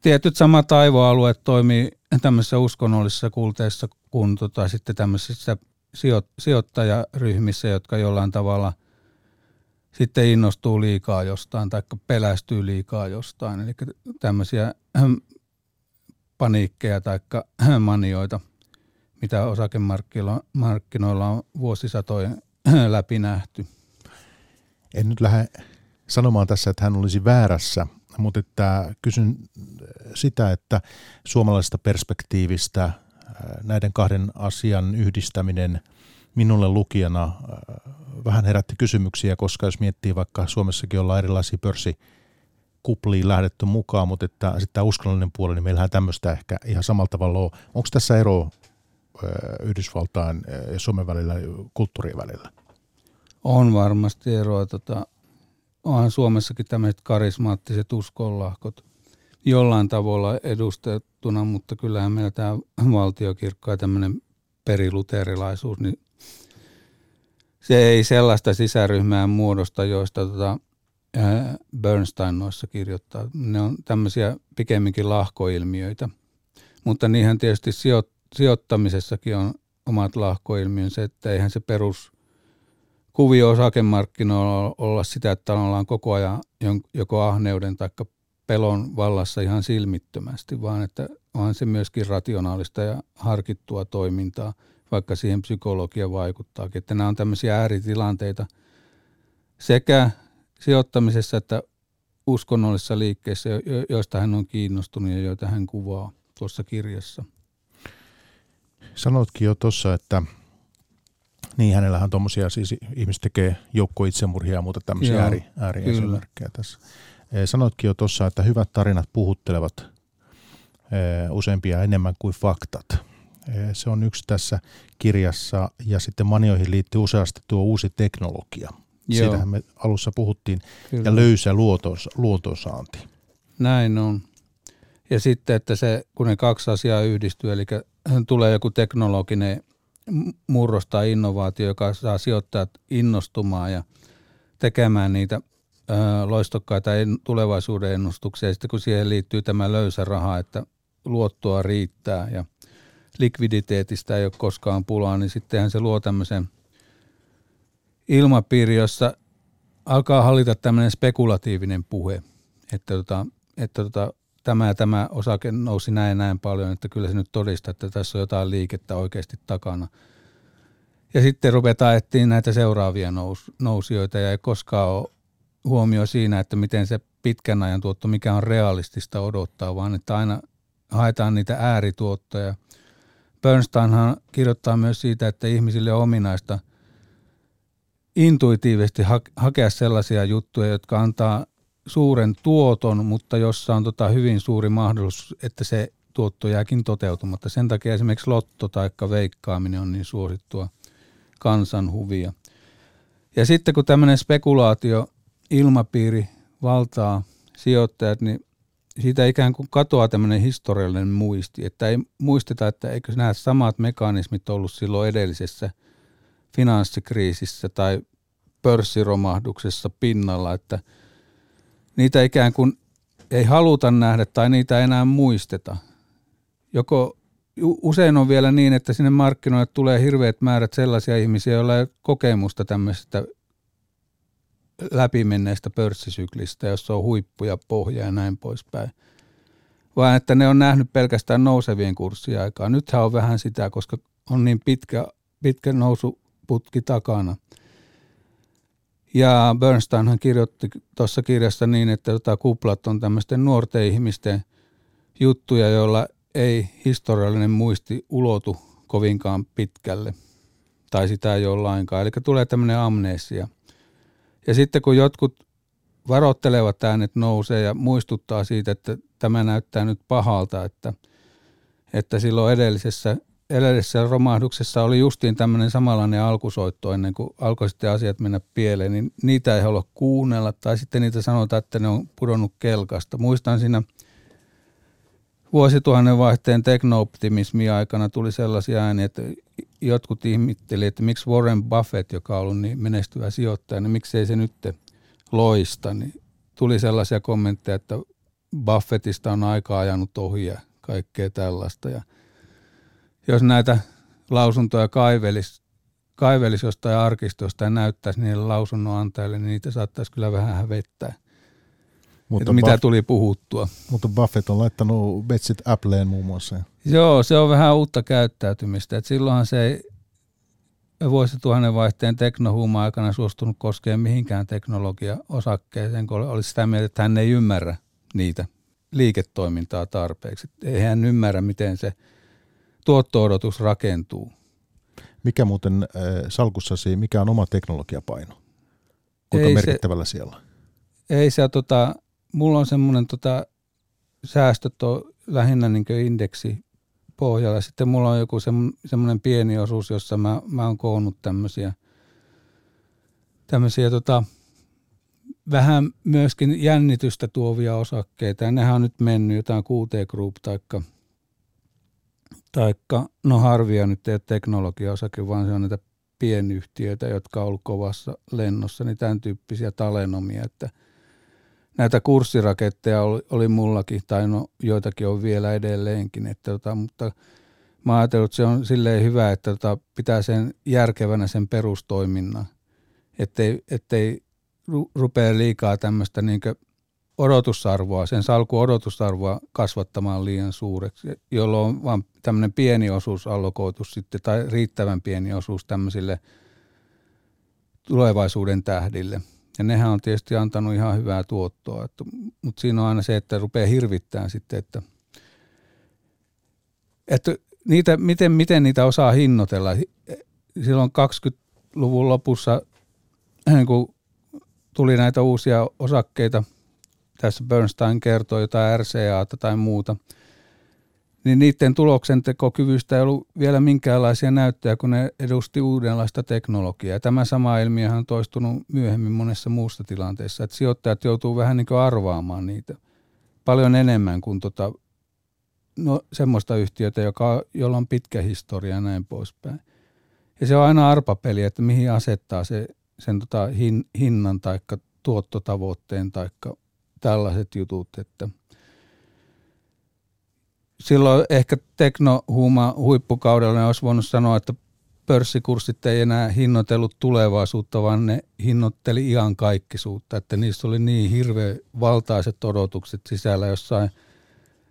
tietyt samat aivoalueet toimii tämmöisissä uskonnollisissa kulteissa kuin tota, sitten tämmöisissä sijoittajaryhmissä, jotka jollain tavalla sitten innostuu liikaa jostain tai pelästyy liikaa jostain. Eli tämmöisiä paniikkeja tai manioita, mitä osakemarkkinoilla on vuosisatojen läpi nähty. En nyt lähde sanomaan tässä, että hän olisi väärässä, mutta että kysyn sitä, että suomalaisesta perspektiivistä näiden kahden asian yhdistäminen minulle lukijana vähän herätti kysymyksiä, koska jos miettii vaikka Suomessakin ollaan erilaisia pörssikupliin lähdetty mukaan, mutta että sitten tämä uskonnollinen puoli, niin meillähän tämmöistä ehkä ihan samalla tavalla on. Onko tässä ero Yhdysvaltain ja Suomen välillä, kulttuurien välillä? On varmasti eroa. Tota, onhan Suomessakin tämmöiset karismaattiset uskonlahkot jollain tavalla edustettuna, mutta kyllähän meillä tämä valtiokirkko ja tämmöinen periluterilaisuus, niin se ei sellaista sisäryhmää muodosta, joista tota, Bernstein noissa kirjoittaa. Ne on tämmöisiä pikemminkin lahkoilmiöitä. Mutta niinhän tietysti sijoittamisessakin on omat lahkoilmiönsä, että eihän se perus kuvio osakemarkkinoilla olla sitä, että ollaan koko ajan joko ahneuden tai pelon vallassa ihan silmittömästi, vaan että onhan se myöskin rationaalista ja harkittua toimintaa, vaikka siihen psykologia vaikuttaakin. Että nämä on tämmöisiä ääritilanteita sekä sijoittamisessa että uskonnollisessa liikkeessä, joista hän on kiinnostunut ja joita hän kuvaa tuossa kirjassa. Sanoitkin jo tuossa, että niin hänellähän tuommoisia, siis ihmiset tekee joukko itsemurhia ja muuta tämmöisiä Joo, ääri, ääriesimerkkejä tässä. Sanoitkin jo tuossa, että hyvät tarinat puhuttelevat useampia enemmän kuin faktat. Eh, se on yksi tässä kirjassa ja sitten manioihin liittyy useasti tuo uusi teknologia. Joo. Siitähän me alussa puhuttiin Kyllä. ja löysä luotos, luotosaanti. Näin on. Ja sitten, että se, kun ne kaksi asiaa yhdistyy, eli tulee joku teknologinen murros tai innovaatio, joka saa sijoittajat innostumaan ja tekemään niitä loistokkaita tulevaisuuden ennustuksia. Ja sitten kun siihen liittyy tämä löysä raha, että luottoa riittää ja likviditeetistä ei ole koskaan pulaa, niin sittenhän se luo tämmöisen ilmapiiri, jossa alkaa hallita tämmöinen spekulatiivinen puhe, että, tota, että tota, tämä ja tämä osake nousi näin näin paljon, että kyllä se nyt todistaa, että tässä on jotain liikettä oikeasti takana. Ja sitten ruvetaan etsiä näitä seuraavia nous, nousijoita ja ei koskaan ole huomio siinä, että miten se pitkän ajan tuotto, mikä on realistista odottaa, vaan että aina haetaan niitä äärituottoja. Bernsteinhan kirjoittaa myös siitä, että ihmisille on ominaista intuitiivisesti hakea sellaisia juttuja, jotka antaa suuren tuoton, mutta jossa on tota hyvin suuri mahdollisuus, että se tuotto jääkin toteutumatta. Sen takia esimerkiksi lotto tai veikkaaminen on niin suosittua kansanhuvia. Ja sitten kun tämmöinen spekulaatio ilmapiiri valtaa sijoittajat, niin siitä ikään kuin katoaa tämmöinen historiallinen muisti, että ei muisteta, että eikö nämä samat mekanismit ollut silloin edellisessä finanssikriisissä tai pörssiromahduksessa pinnalla, että niitä ikään kuin ei haluta nähdä tai niitä enää muisteta. Joko usein on vielä niin, että sinne markkinoille tulee hirveät määrät sellaisia ihmisiä, joilla ei ole kokemusta tämmöisestä läpimenneestä pörssisyklistä, jossa on huippuja, pohja ja näin poispäin. Vaan että ne on nähnyt pelkästään nousevien kurssien aikaa. Nythän on vähän sitä, koska on niin pitkä, pitkä nousuputki takana. Ja Bernsteinhan kirjoitti tuossa kirjassa niin, että tota kuplat on tämmöisten nuorten ihmisten juttuja, joilla ei historiallinen muisti ulotu kovinkaan pitkälle. Tai sitä ei ole lainkaan. Eli tulee tämmöinen amnesia – ja sitten kun jotkut varoittelevat äänet nousee ja muistuttaa siitä, että tämä näyttää nyt pahalta, että, että silloin edellisessä, edellisessä romahduksessa oli justiin tämmöinen samanlainen alkusoitto ennen kuin alkoi sitten asiat mennä pieleen, niin niitä ei halua kuunnella tai sitten niitä sanotaan, että ne on pudonnut kelkasta. Muistan siinä vuosituhannen vaihteen teknooptimismi aikana tuli sellaisia ääniä, että jotkut ihmitteli, että miksi Warren Buffett, joka on ollut niin menestyvä sijoittaja, niin miksei se nyt loista. Niin tuli sellaisia kommentteja, että Buffettista on aika ajanut ohi ja kaikkea tällaista. Ja jos näitä lausuntoja kaivelisi, kaivelisi jostain arkistosta ja näyttäisi niille lausunnonantajille, niin niitä saattaisi kyllä vähän hävettää. Mutta mitä Buff- tuli puhuttua. Mutta Buffett on laittanut betsit Appleen muun muassa. Joo, se on vähän uutta käyttäytymistä. Et silloinhan se ei vuosituhannen vaihteen teknohuuma aikana suostunut koskemaan mihinkään teknologia-osakkeeseen, kun olisi sitä mieltä, että hän ei ymmärrä niitä liiketoimintaa tarpeeksi. Ei hän ymmärrä, miten se tuotto-odotus rakentuu. Mikä muuten äh, salkussasi, mikä on oma teknologiapaino? Kuinka ei merkittävällä se, siellä? Ei se, tota, mulla on semmoinen tota, säästöt on lähinnä niin indeksi pohjalla. Sitten mulla on joku semmoinen pieni osuus, jossa mä, mä oon koonnut tämmöisiä, tämmöisiä tota, vähän myöskin jännitystä tuovia osakkeita. Ja nehän on nyt mennyt jotain QT Group taikka, taikka no Harvia nyt ei ole teknologiaosake, vaan se on näitä pienyhtiöitä, jotka on ollut kovassa lennossa, niin tämän tyyppisiä talenomia, että näitä kurssiraketteja oli, oli mullakin, tai no joitakin on vielä edelleenkin, että tota, mutta mä ajattelin, että se on silleen hyvä, että tota, pitää sen järkevänä sen perustoiminnan, ettei, ettei rupea liikaa tämmöistä niin odotusarvoa, sen salku odotusarvoa kasvattamaan liian suureksi, jolloin on vain tämmöinen pieni osuus allokoitu sitten, tai riittävän pieni osuus tämmöisille tulevaisuuden tähdille. Ja nehän on tietysti antanut ihan hyvää tuottoa, että, mutta siinä on aina se, että rupeaa hirvittämään sitten, että, että niitä, miten, miten niitä osaa hinnoitella. Silloin 20-luvun lopussa, [clears throat] kun tuli näitä uusia osakkeita, tässä Bernstein kertoi jotain RCAta tai muuta, niin niiden tuloksentekokyvystä ei ollut vielä minkäänlaisia näyttöjä, kun ne edusti uudenlaista teknologiaa. Ja tämä sama ilmiö on toistunut myöhemmin monessa muussa tilanteessa, että sijoittajat joutuu vähän niin kuin arvaamaan niitä paljon enemmän kuin tota, no, semmoista yhtiötä, joka, jolla on pitkä historia ja näin poispäin. Ja se on aina arpapeli, että mihin asettaa se sen tota hin, hinnan tai tuottotavoitteen tai tällaiset jutut, että silloin ehkä teknohuuma huippukaudella olisi voinut sanoa, että pörssikurssit ei enää hinnoitellut tulevaisuutta, vaan ne hinnoitteli ihan kaikkisuutta, että niissä oli niin hirveän valtaiset odotukset sisällä jossain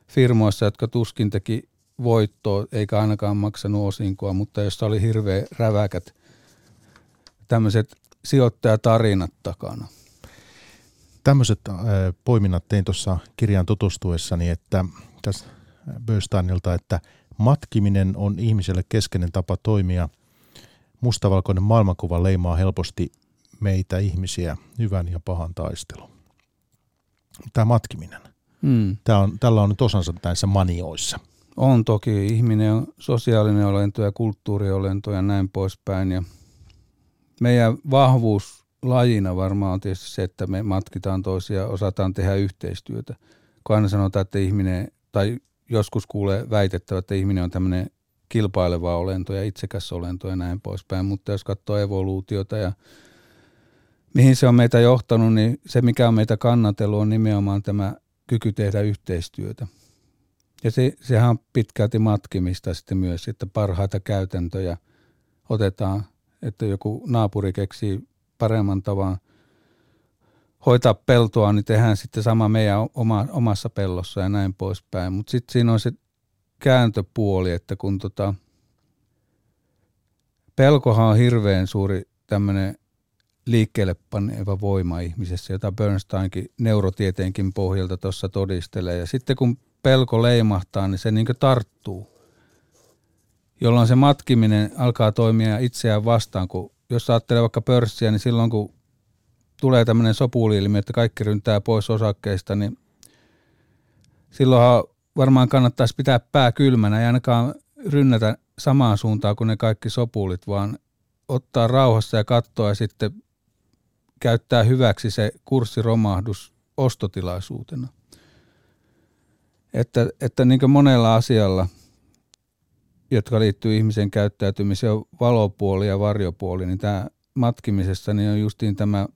firmoissa, jotka tuskin teki voittoa, eikä ainakaan maksanut osinkoa, mutta jossa oli hirveän räväkät tämmöiset sijoittajatarinat takana. Tämmöiset äh, poiminnat tein tuossa kirjan tutustuessani, että tässä Bösteinilta, että matkiminen on ihmiselle keskeinen tapa toimia. Mustavalkoinen maailmankuva leimaa helposti meitä ihmisiä hyvän ja pahan taistelu. Tämä matkiminen. Hmm. Tämä on, tällä on nyt osansa näissä manioissa. On toki. Ihminen on sosiaalinen olento ja kulttuuriolento ja näin poispäin. Ja meidän vahvuus lajina varmaan on tietysti se, että me matkitaan toisia, osataan tehdä yhteistyötä. Kun aina sanotaan, että ihminen, tai joskus kuulee väitettävä, että ihminen on tämmöinen kilpaileva olento ja itsekäs olento ja näin poispäin, mutta jos katsoo evoluutiota ja mihin se on meitä johtanut, niin se mikä on meitä kannatellut on nimenomaan tämä kyky tehdä yhteistyötä. Ja se, sehän on pitkälti matkimista sitten myös, että parhaita käytäntöjä otetaan – että joku naapuri keksii paremman tavan hoitaa peltoa, niin tehdään sitten sama meidän oma, omassa pellossa ja näin poispäin. Mutta sitten siinä on se kääntöpuoli, että kun tota, pelkohan on hirveän suuri tämmöinen liikkeelle paneva voima ihmisessä, jota Bernsteinkin neurotieteenkin pohjalta tuossa todistelee. Ja sitten kun pelko leimahtaa, niin se niin tarttuu jolloin se matkiminen alkaa toimia itseään vastaan, kun jos ajattelee vaikka pörssiä, niin silloin kun tulee tämmöinen sopuliilmi, että kaikki ryntää pois osakkeista, niin silloinhan varmaan kannattaisi pitää pää kylmänä ja ainakaan rynnätä samaan suuntaan kuin ne kaikki sopulit, vaan ottaa rauhassa ja katsoa ja sitten käyttää hyväksi se kurssiromahdus ostotilaisuutena. Että, että niin kuin monella asialla – jotka liittyy ihmisen käyttäytymiseen, on valopuoli ja varjopuoli, niin tämä matkimisessa niin on justiin tämä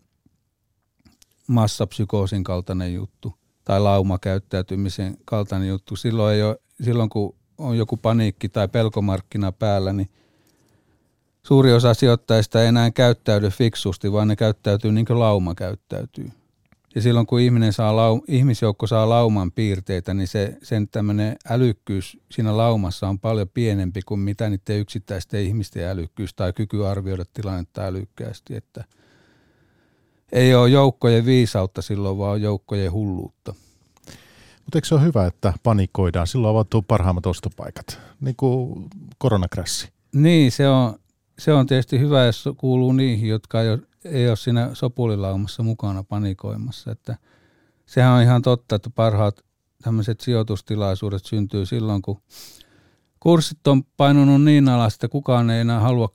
massapsykoosin kaltainen juttu tai laumakäyttäytymisen kaltainen juttu. Silloin, ei ole, silloin kun on joku paniikki tai pelkomarkkina päällä, niin suuri osa sijoittajista ei enää käyttäydy fiksusti, vaan ne käyttäytyy niin kuin lauma käyttäytyy. Ja silloin kun ihminen saa lau, ihmisjoukko saa lauman piirteitä, niin se, sen tämmöinen älykkyys siinä laumassa on paljon pienempi kuin mitä niiden yksittäisten ihmisten älykkyys tai kyky arvioida tilannetta älykkäästi. Että ei ole joukkojen viisautta silloin, vaan joukkojen hulluutta. Mutta eikö se ole hyvä, että panikoidaan? Silloin avautuu parhaimmat ostopaikat, niin kuin koronakrässi. Niin, se on, se on tietysti hyvä, jos kuuluu niihin, jotka ei ole ei ole siinä sopulilaumassa mukana panikoimassa. Että sehän on ihan totta, että parhaat tämmöiset sijoitustilaisuudet syntyy silloin, kun kurssit on painunut niin alas, että kukaan ei enää halua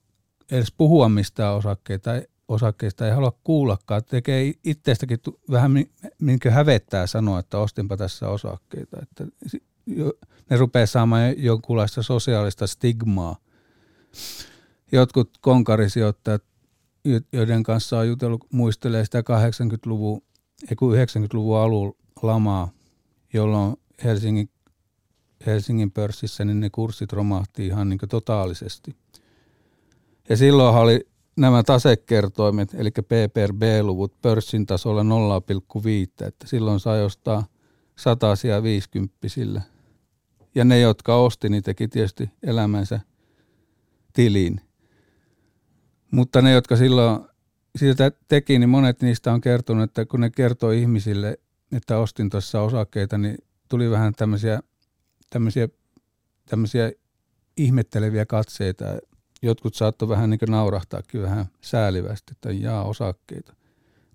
edes puhua mistään osakkeita. Osakkeista ei halua kuullakaan. Tekee itsestäkin vähän minkä hävettää sanoa, että ostinpa tässä osakkeita. Että ne rupeaa saamaan jonkunlaista sosiaalista stigmaa. Jotkut konkarisijoittajat, joiden kanssa on jutellut, muistelee sitä 80-luvun, 90-luvun alun lamaa, jolloin Helsingin, Helsingin pörssissä niin ne kurssit romahti ihan niin totaalisesti. Ja silloin oli nämä tasekertoimet, eli PPRB-luvut pörssin tasolla 0,5, että silloin sai ostaa sataisia viisikymppisiä. Ja ne, jotka osti, niin teki tietysti elämänsä tiliin. Mutta ne, jotka silloin sitä teki, niin monet niistä on kertonut, että kun ne kertoi ihmisille, että ostin tuossa osakkeita, niin tuli vähän tämmöisiä, tämmöisiä, tämmöisiä ihmetteleviä katseita. Jotkut saattoi vähän niin naurahtaakin vähän säälivästi, että jaa osakkeita.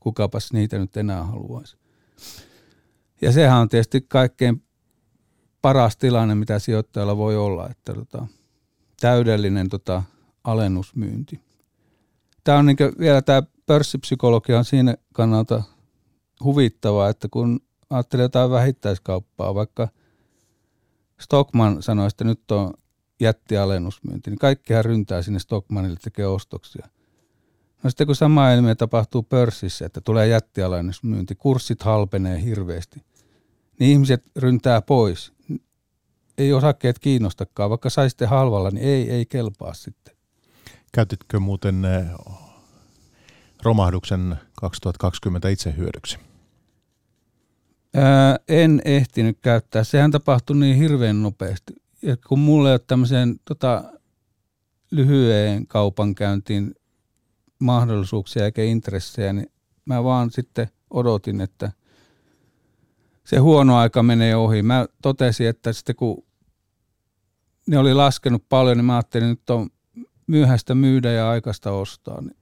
Kukapas niitä nyt enää haluaisi. Ja sehän on tietysti kaikkein paras tilanne, mitä sijoittajalla voi olla, että tota, täydellinen tota, alennusmyynti. Tämä on niin vielä tämä pörssipsykologia on siinä kannalta huvittavaa, että kun ajattelee jotain vähittäiskauppaa, vaikka Stockman sanoi, että nyt on jättialennusmyynti, niin kaikkihan ryntää sinne Stockmanille tekee ostoksia. No sitten kun sama ilmiö tapahtuu pörssissä, että tulee jättialennusmyynti, kurssit halpenee hirveästi, niin ihmiset ryntää pois. Ei osakkeet kiinnostakaan, vaikka saisitte halvalla, niin ei, ei kelpaa sitten. Käytitkö muuten eh, romahduksen 2020 itse hyödyksi? Ää, en ehtinyt käyttää. Sehän tapahtui niin hirveän nopeasti. Ja kun mulla ei ole tämmöiseen tota, lyhyen kaupankäyntiin mahdollisuuksia eikä intressejä, niin mä vaan sitten odotin, että se huono aika menee ohi. Mä totesin, että sitten kun ne oli laskenut paljon, niin mä ajattelin, että nyt on myöhäistä myydä ja aikaista ostaa. Niin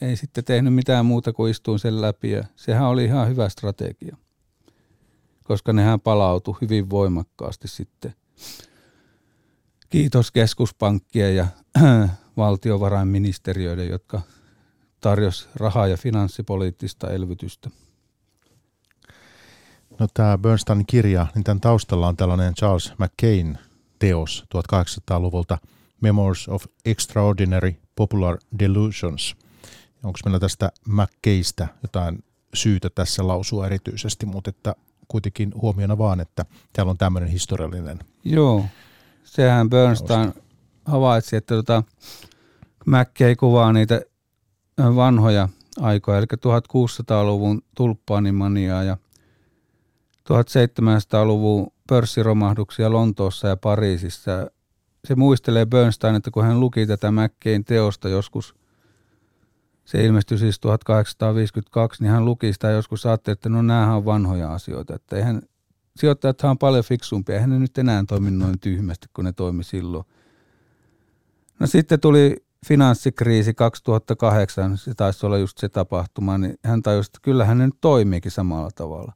ei sitten tehnyt mitään muuta kuin istuin sen läpi ja sehän oli ihan hyvä strategia, koska nehän palautui hyvin voimakkaasti sitten. Kiitos keskuspankkien ja [clears throat] valtiovarainministeriöiden, jotka tarjosi rahaa ja finanssipoliittista elvytystä. No tämä Bernstein kirja, niin tämän taustalla on tällainen Charles McCain teos 1800-luvulta Memoirs of Extraordinary Popular Delusions – Onko meillä tästä McKeistä jotain syytä tässä lausua erityisesti, mutta että kuitenkin huomiona vaan, että täällä on tämmöinen historiallinen. Joo, sehän Bernstein havaitsi, että tota, McKay kuvaa niitä vanhoja aikoja, eli 1600-luvun tulppaanimaniaa ja 1700-luvun pörssiromahduksia Lontoossa ja Pariisissa. Se muistelee Bernstein, että kun hän luki tätä McKayn teosta joskus se ilmestyi siis 1852, niin hän luki sitä joskus ajatteli, että no näähän on vanhoja asioita. Että eihän, sijoittajat on paljon fiksumpia, eihän ne nyt enää toimi noin tyhmästi kuin ne toimi silloin. No sitten tuli finanssikriisi 2008, se taisi olla just se tapahtuma, niin hän tajusi, että kyllähän ne nyt toimiikin samalla tavalla.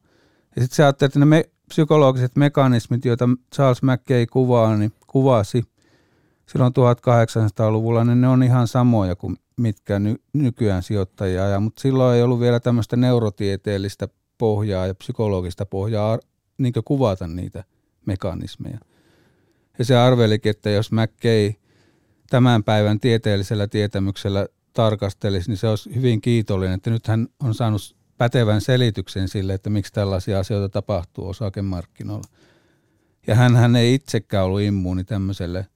Ja sitten se ajatteli, että ne me, psykologiset mekanismit, joita Charles McKay kuvaa, niin kuvasi silloin 1800-luvulla, niin ne on ihan samoja kuin mitkä ny, nykyään sijoittajia ajaa, mutta silloin ei ollut vielä tämmöistä neurotieteellistä pohjaa ja psykologista pohjaa niin kuvata niitä mekanismeja. Ja se arvelikin, että jos McKay tämän päivän tieteellisellä tietämyksellä tarkastelisi, niin se olisi hyvin kiitollinen, että nyt hän on saanut pätevän selityksen sille, että miksi tällaisia asioita tapahtuu osakemarkkinoilla. Ja hän ei itsekään ollut immuuni tämmöiselle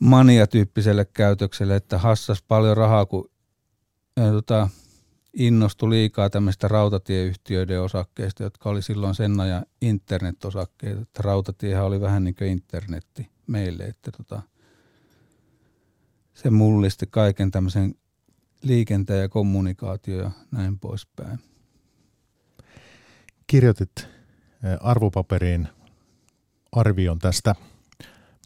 maniatyyppiselle käytökselle, että hassas paljon rahaa, kun ja, tota, innostui liikaa tämmöistä rautatieyhtiöiden osakkeista, jotka oli silloin sen ajan internet-osakkeita. Että rautatiehän oli vähän niin kuin internetti meille, että tota, se mullisti kaiken tämmöisen liikenteen ja kommunikaatio ja näin poispäin. Kirjoitit arvopaperiin arvion tästä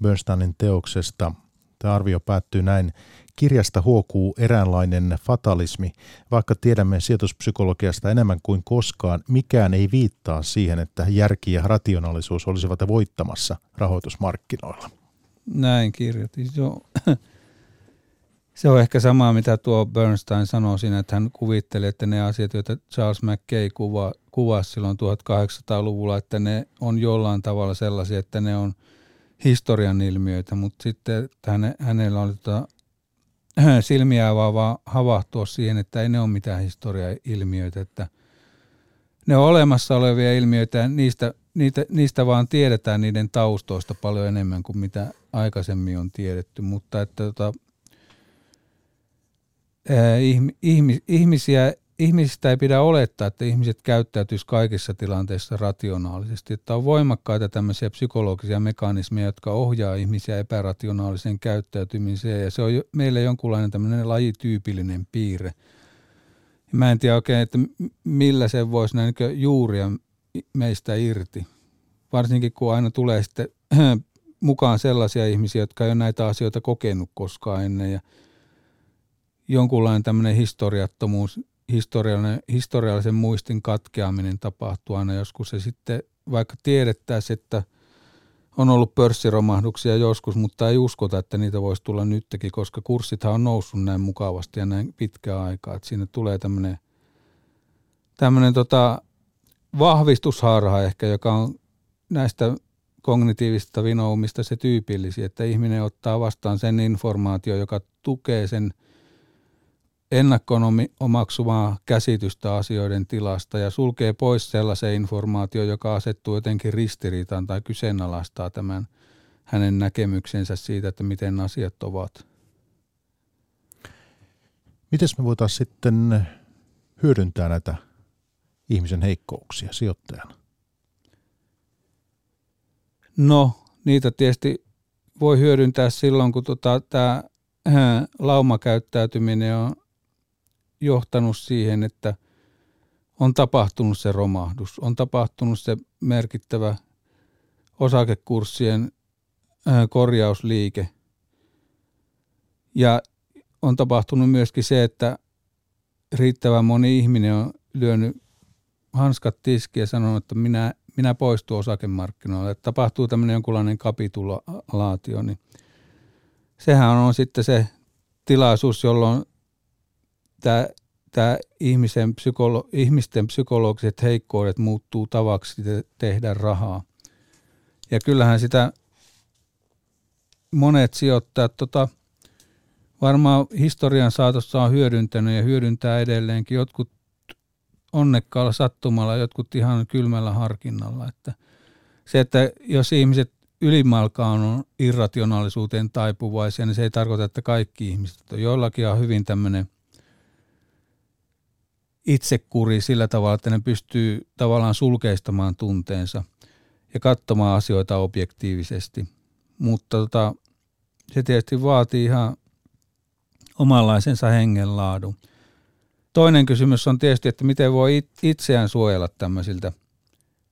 Bernsteinin teoksesta. Tämä arvio päättyy näin. Kirjasta huokuu eräänlainen fatalismi. Vaikka tiedämme sijoituspsykologiasta enemmän kuin koskaan, mikään ei viittaa siihen, että järki ja rationaalisuus olisivat voittamassa rahoitusmarkkinoilla. Näin kirjoitin. Joo. [clears throat] Se on ehkä sama, mitä tuo Bernstein sanoi siinä, että hän kuvitteli, että ne asiat, joita Charles McKay kuva, kuvasi silloin 1800-luvulla, että ne on jollain tavalla sellaisia, että ne on historian ilmiöitä, mutta sitten häne, hänellä oli tota, [clears throat] silmiä avaavaa havahtua siihen, että ei ne ole mitään historian ilmiöitä, että ne on olemassa olevia ilmiöitä ja niistä, niitä, niistä vaan tiedetään niiden taustoista paljon enemmän kuin mitä aikaisemmin on tiedetty, mutta että tota, ihmisiä, ihmisistä ei pidä olettaa, että ihmiset käyttäytyisivät kaikissa tilanteissa rationaalisesti. Että on voimakkaita tämmöisiä psykologisia mekanismeja, jotka ohjaa ihmisiä epärationaaliseen käyttäytymiseen ja se on meille jonkunlainen tämmöinen lajityypillinen piirre. Mä en tiedä oikein, että millä se voisi näin juuria meistä irti. Varsinkin kun aina tulee sitten [clears throat] mukaan sellaisia ihmisiä, jotka ei ole näitä asioita kokenut koskaan ennen ja – jonkunlainen tämmöinen historiattomuus, historiallinen, historiallisen muistin katkeaminen tapahtuu aina joskus. Se sitten, vaikka tiedettäisiin, että on ollut pörssiromahduksia joskus, mutta ei uskota, että niitä voisi tulla nytkin, koska kurssithan on noussut näin mukavasti ja näin pitkää aikaa. Että siinä tulee tämmöinen, tämmöinen tota vahvistusharha ehkä, joka on näistä kognitiivisista vinoumista se tyypillisi, että ihminen ottaa vastaan sen informaatio, joka tukee sen ennakkoon omaksumaa käsitystä asioiden tilasta ja sulkee pois sellaisen informaatio, joka asettuu jotenkin ristiriitaan tai kyseenalaistaa tämän hänen näkemyksensä siitä, että miten asiat ovat. Miten me voitaisiin sitten hyödyntää näitä ihmisen heikkouksia sijoittajana? No, niitä tietysti voi hyödyntää silloin, kun tota, tämä laumakäyttäytyminen on johtanut siihen, että on tapahtunut se romahdus, on tapahtunut se merkittävä osakekurssien korjausliike. Ja on tapahtunut myöskin se, että riittävän moni ihminen on lyönyt hanskat tiskiä ja sanonut, että minä, minä poistun osakemarkkinoille. Että tapahtuu tämmöinen jonkunlainen kapitulaatio, niin sehän on sitten se tilaisuus, jolloin tämä, tämä ihmisen psykolo, ihmisten psykologiset heikkoudet muuttuu tavaksi te, tehdä rahaa. Ja kyllähän sitä monet sijoittajat tota, varmaan historian saatossa on hyödyntänyt ja hyödyntää edelleenkin. Jotkut onnekkaalla sattumalla, jotkut ihan kylmällä harkinnalla. Että se, että jos ihmiset ylimalkaan on irrationaalisuuteen taipuvaisia, niin se ei tarkoita, että kaikki ihmiset on. Joillakin on hyvin tämmöinen – itsekuri sillä tavalla, että ne pystyy tavallaan sulkeistamaan tunteensa ja katsomaan asioita objektiivisesti. Mutta tota, se tietysti vaatii ihan omanlaisensa hengenlaadun. Toinen kysymys on tietysti, että miten voi itseään suojella tämmöisiltä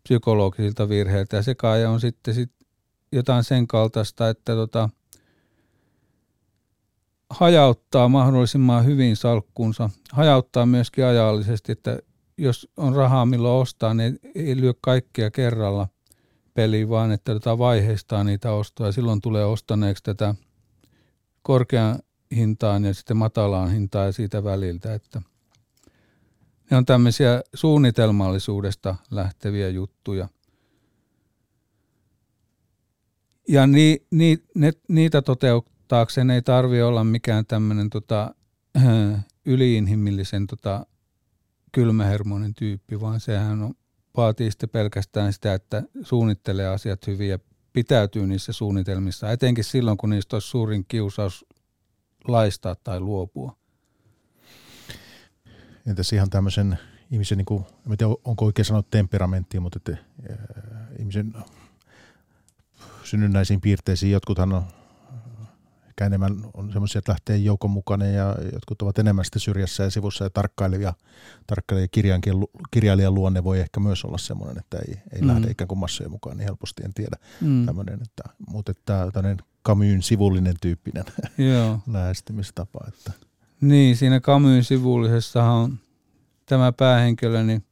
psykologisilta virheiltä. Ja se kai on sitten sit jotain sen kaltaista, että tota, hajauttaa mahdollisimman hyvin salkkunsa, hajauttaa myöskin ajallisesti, että jos on rahaa milloin ostaa, niin ei lyö kaikkea kerralla peliin, vaan että tota vaiheistaa niitä ostoja. Silloin tulee ostaneeksi tätä korkean hintaan ja sitten matalaan hintaan ja siitä väliltä, että ne on tämmöisiä suunnitelmallisuudesta lähteviä juttuja. Ja ni, ni, ne, niitä toteut, taakseen ei tarvi olla mikään tämmöinen tota, [clears throat] yliinhimillisen tota, kylmähermoinen tyyppi, vaan sehän on, vaatii sitten pelkästään sitä, että suunnittelee asiat hyvin ja pitäytyy niissä suunnitelmissa, etenkin silloin, kun niistä olisi suurin kiusaus laistaa tai luopua. Entäs ihan tämmöisen ihmisen, niin kuin, en tiedä onko oikein sanoa temperamenttia, mutta että, äh, ihmisen synnynnäisiin piirteisiin jotkuthan on ehkä enemmän on semmoisia, että lähtee joukon mukana ja jotkut ovat enemmän sitten syrjässä ja sivussa ja tarkkailija, tarkkailija kirjailijan luonne voi ehkä myös olla semmoinen, että ei, ei mm. lähde ikään kuin massojen mukaan niin helposti, en tiedä. Mm. Tämmöinen, että, mutta että tämmöinen Camusin sivullinen tyyppinen [laughs] lähestymistapa. Että. Niin, siinä Camusin sivullisessahan on tämä päähenkilö, niin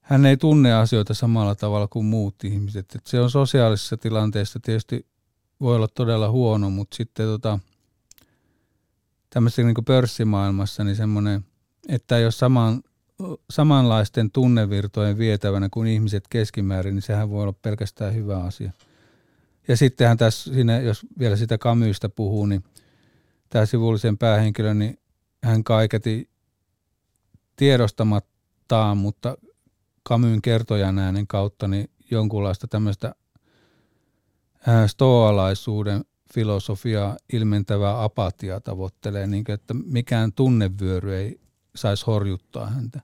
hän ei tunne asioita samalla tavalla kuin muut ihmiset. Et se on sosiaalisessa tilanteessa tietysti voi olla todella huono, mutta sitten tota, tämmöisessä niin pörssimaailmassa niin semmoinen, että jos saman, samanlaisten tunnevirtojen vietävänä kuin ihmiset keskimäärin, niin sehän voi olla pelkästään hyvä asia. Ja sittenhän tässä, siinä, jos vielä sitä Kamystä puhuu, niin tämä sivullisen päähenkilö, niin hän kaiketi tiedostamattaan, mutta Kamyn kertojan äänen kautta niin jonkunlaista tämmöistä stoalaisuuden filosofiaa ilmentävää apatiaa tavoittelee, niin kuin, että mikään tunnevyöry ei saisi horjuttaa häntä.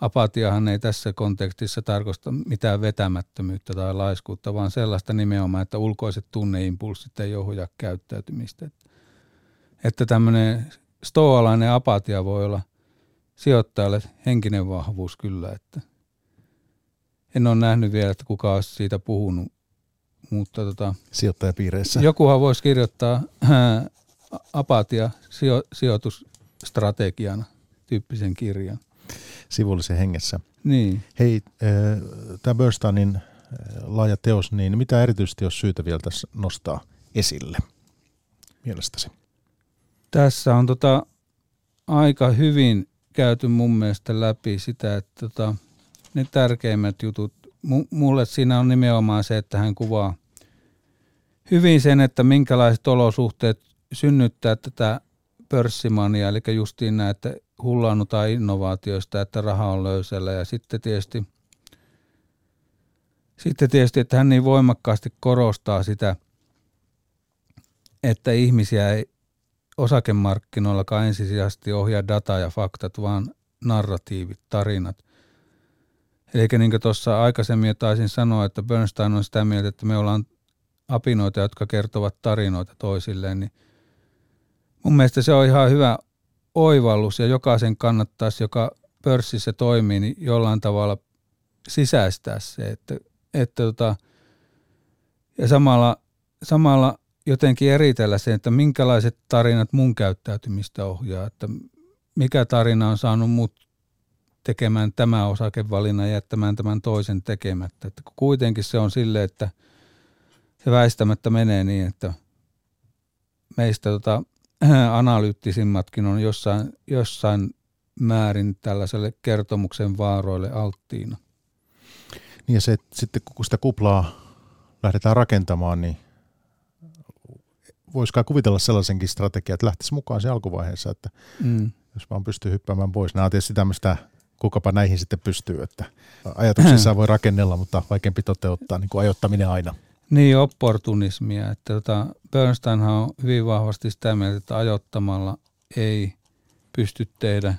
Apatiahan ei tässä kontekstissa tarkoita mitään vetämättömyyttä tai laiskuutta, vaan sellaista nimenomaan, että ulkoiset tunneimpulssit ei ohjaa käyttäytymistä. Että tämmöinen stoalainen apatia voi olla sijoittajalle henkinen vahvuus kyllä, että en ole nähnyt vielä, että kuka olisi siitä puhunut mutta tota, sijoittajapiireissä. Jokuhan voisi kirjoittaa ää, apatia sijo, sijoitusstrategiana tyyppisen kirjan. Sivullisen hengessä. Niin. Hei, äh, tämä Bernsteinin äh, laaja teos, niin mitä erityisesti olisi syytä vielä tässä nostaa esille mielestäsi? Tässä on tota, aika hyvin käyty mun mielestä läpi sitä, että tota, ne tärkeimmät jutut, mulle siinä on nimenomaan se, että hän kuvaa hyvin sen, että minkälaiset olosuhteet synnyttää tätä pörssimania, eli justiin näitä että hullaannutaan innovaatioista, että raha on löysällä ja sitten tietysti, sitten tietysti, että hän niin voimakkaasti korostaa sitä, että ihmisiä ei osakemarkkinoillakaan ensisijaisesti ohjaa data ja faktat, vaan narratiivit, tarinat. Eli niin kuin tuossa aikaisemmin taisin sanoa, että Bernstein on sitä mieltä, että me ollaan apinoita, jotka kertovat tarinoita toisilleen, niin mun mielestä se on ihan hyvä oivallus ja jokaisen kannattaisi, joka pörssissä toimii, niin jollain tavalla sisäistää se, että, että tota, ja samalla, samalla jotenkin eritellä se, että minkälaiset tarinat mun käyttäytymistä ohjaa, että mikä tarina on saanut mut tekemään tämä osakevalinnan ja jättämään tämän toisen tekemättä. Että kuitenkin se on sille, että – se väistämättä menee niin, että meistä tota, [clears throat] analyyttisimmatkin on jossain, jossain määrin tällaiselle kertomuksen vaaroille alttiina. Niin ja se, että sitten kun sitä kuplaa lähdetään rakentamaan, niin voisikaan kuvitella sellaisenkin strategian, että lähtisi mukaan se alkuvaiheessa, että mm. jos vaan pystyy hyppäämään pois. Nämä on tietysti tämmöistä, kukapa näihin sitten pystyy, että ajatuksissa [clears throat] voi rakennella, mutta vaikeampi toteuttaa, niin kuin ajottaminen aina. Niin, opportunismia. Että tota, Bernstein on hyvin vahvasti sitä mieltä, että ajottamalla ei pysty tehdä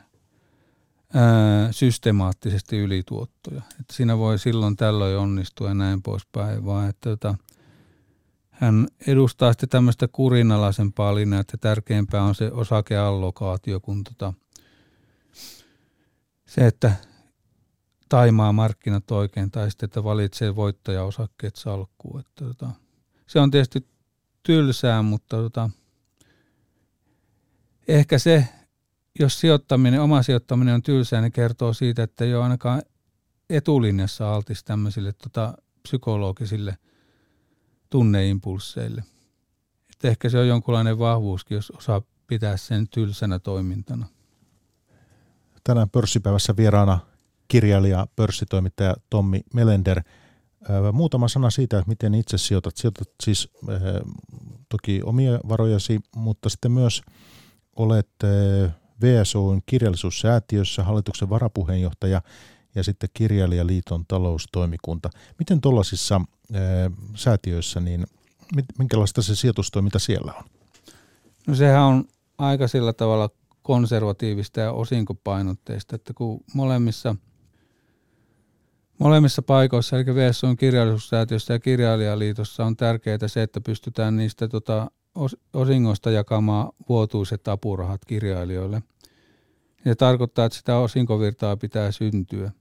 ää, systemaattisesti ylituottoja. Että siinä voi silloin tällöin onnistua ja näin poispäin, vaan että tota, hän edustaa sitten tämmöistä kurinalaisempaa linjaa, että tärkeämpää on se osakeallokaatio kuin tota, se, että taimaa markkinat oikein tai sitten, että valitsee voittajaosakkeet salkkuun. Että, tota, se on tietysti tylsää, mutta tota, ehkä se, jos sijoittaminen, oma sijoittaminen on tylsää, niin kertoo siitä, että ei ole ainakaan etulinjassa altis tämmöisille tota, psykologisille tunneimpulseille. Että ehkä se on jonkunlainen vahvuuskin, jos osaa pitää sen tylsänä toimintana. Tänään pörssipäivässä vieraana kirjailija, pörssitoimittaja Tommi Melender. Muutama sana siitä, miten itse sijoitat. Sijoitat siis toki omia varojasi, mutta sitten myös olet VSOn kirjallisuussäätiössä hallituksen varapuheenjohtaja ja sitten Kirjailijaliiton taloustoimikunta. Miten tuollaisissa säätiöissä, niin minkälaista se sijoitustoiminta siellä on? No sehän on aika sillä tavalla konservatiivista ja osinkopainotteista, että kun molemmissa – Molemmissa paikoissa, eli VSOn kirjallisuussäätiössä ja kirjailijaliitossa on tärkeää se, että pystytään niistä tota, osingoista jakamaan vuotuiset apurahat kirjailijoille. Ja tarkoittaa, että sitä osinkovirtaa pitää syntyä.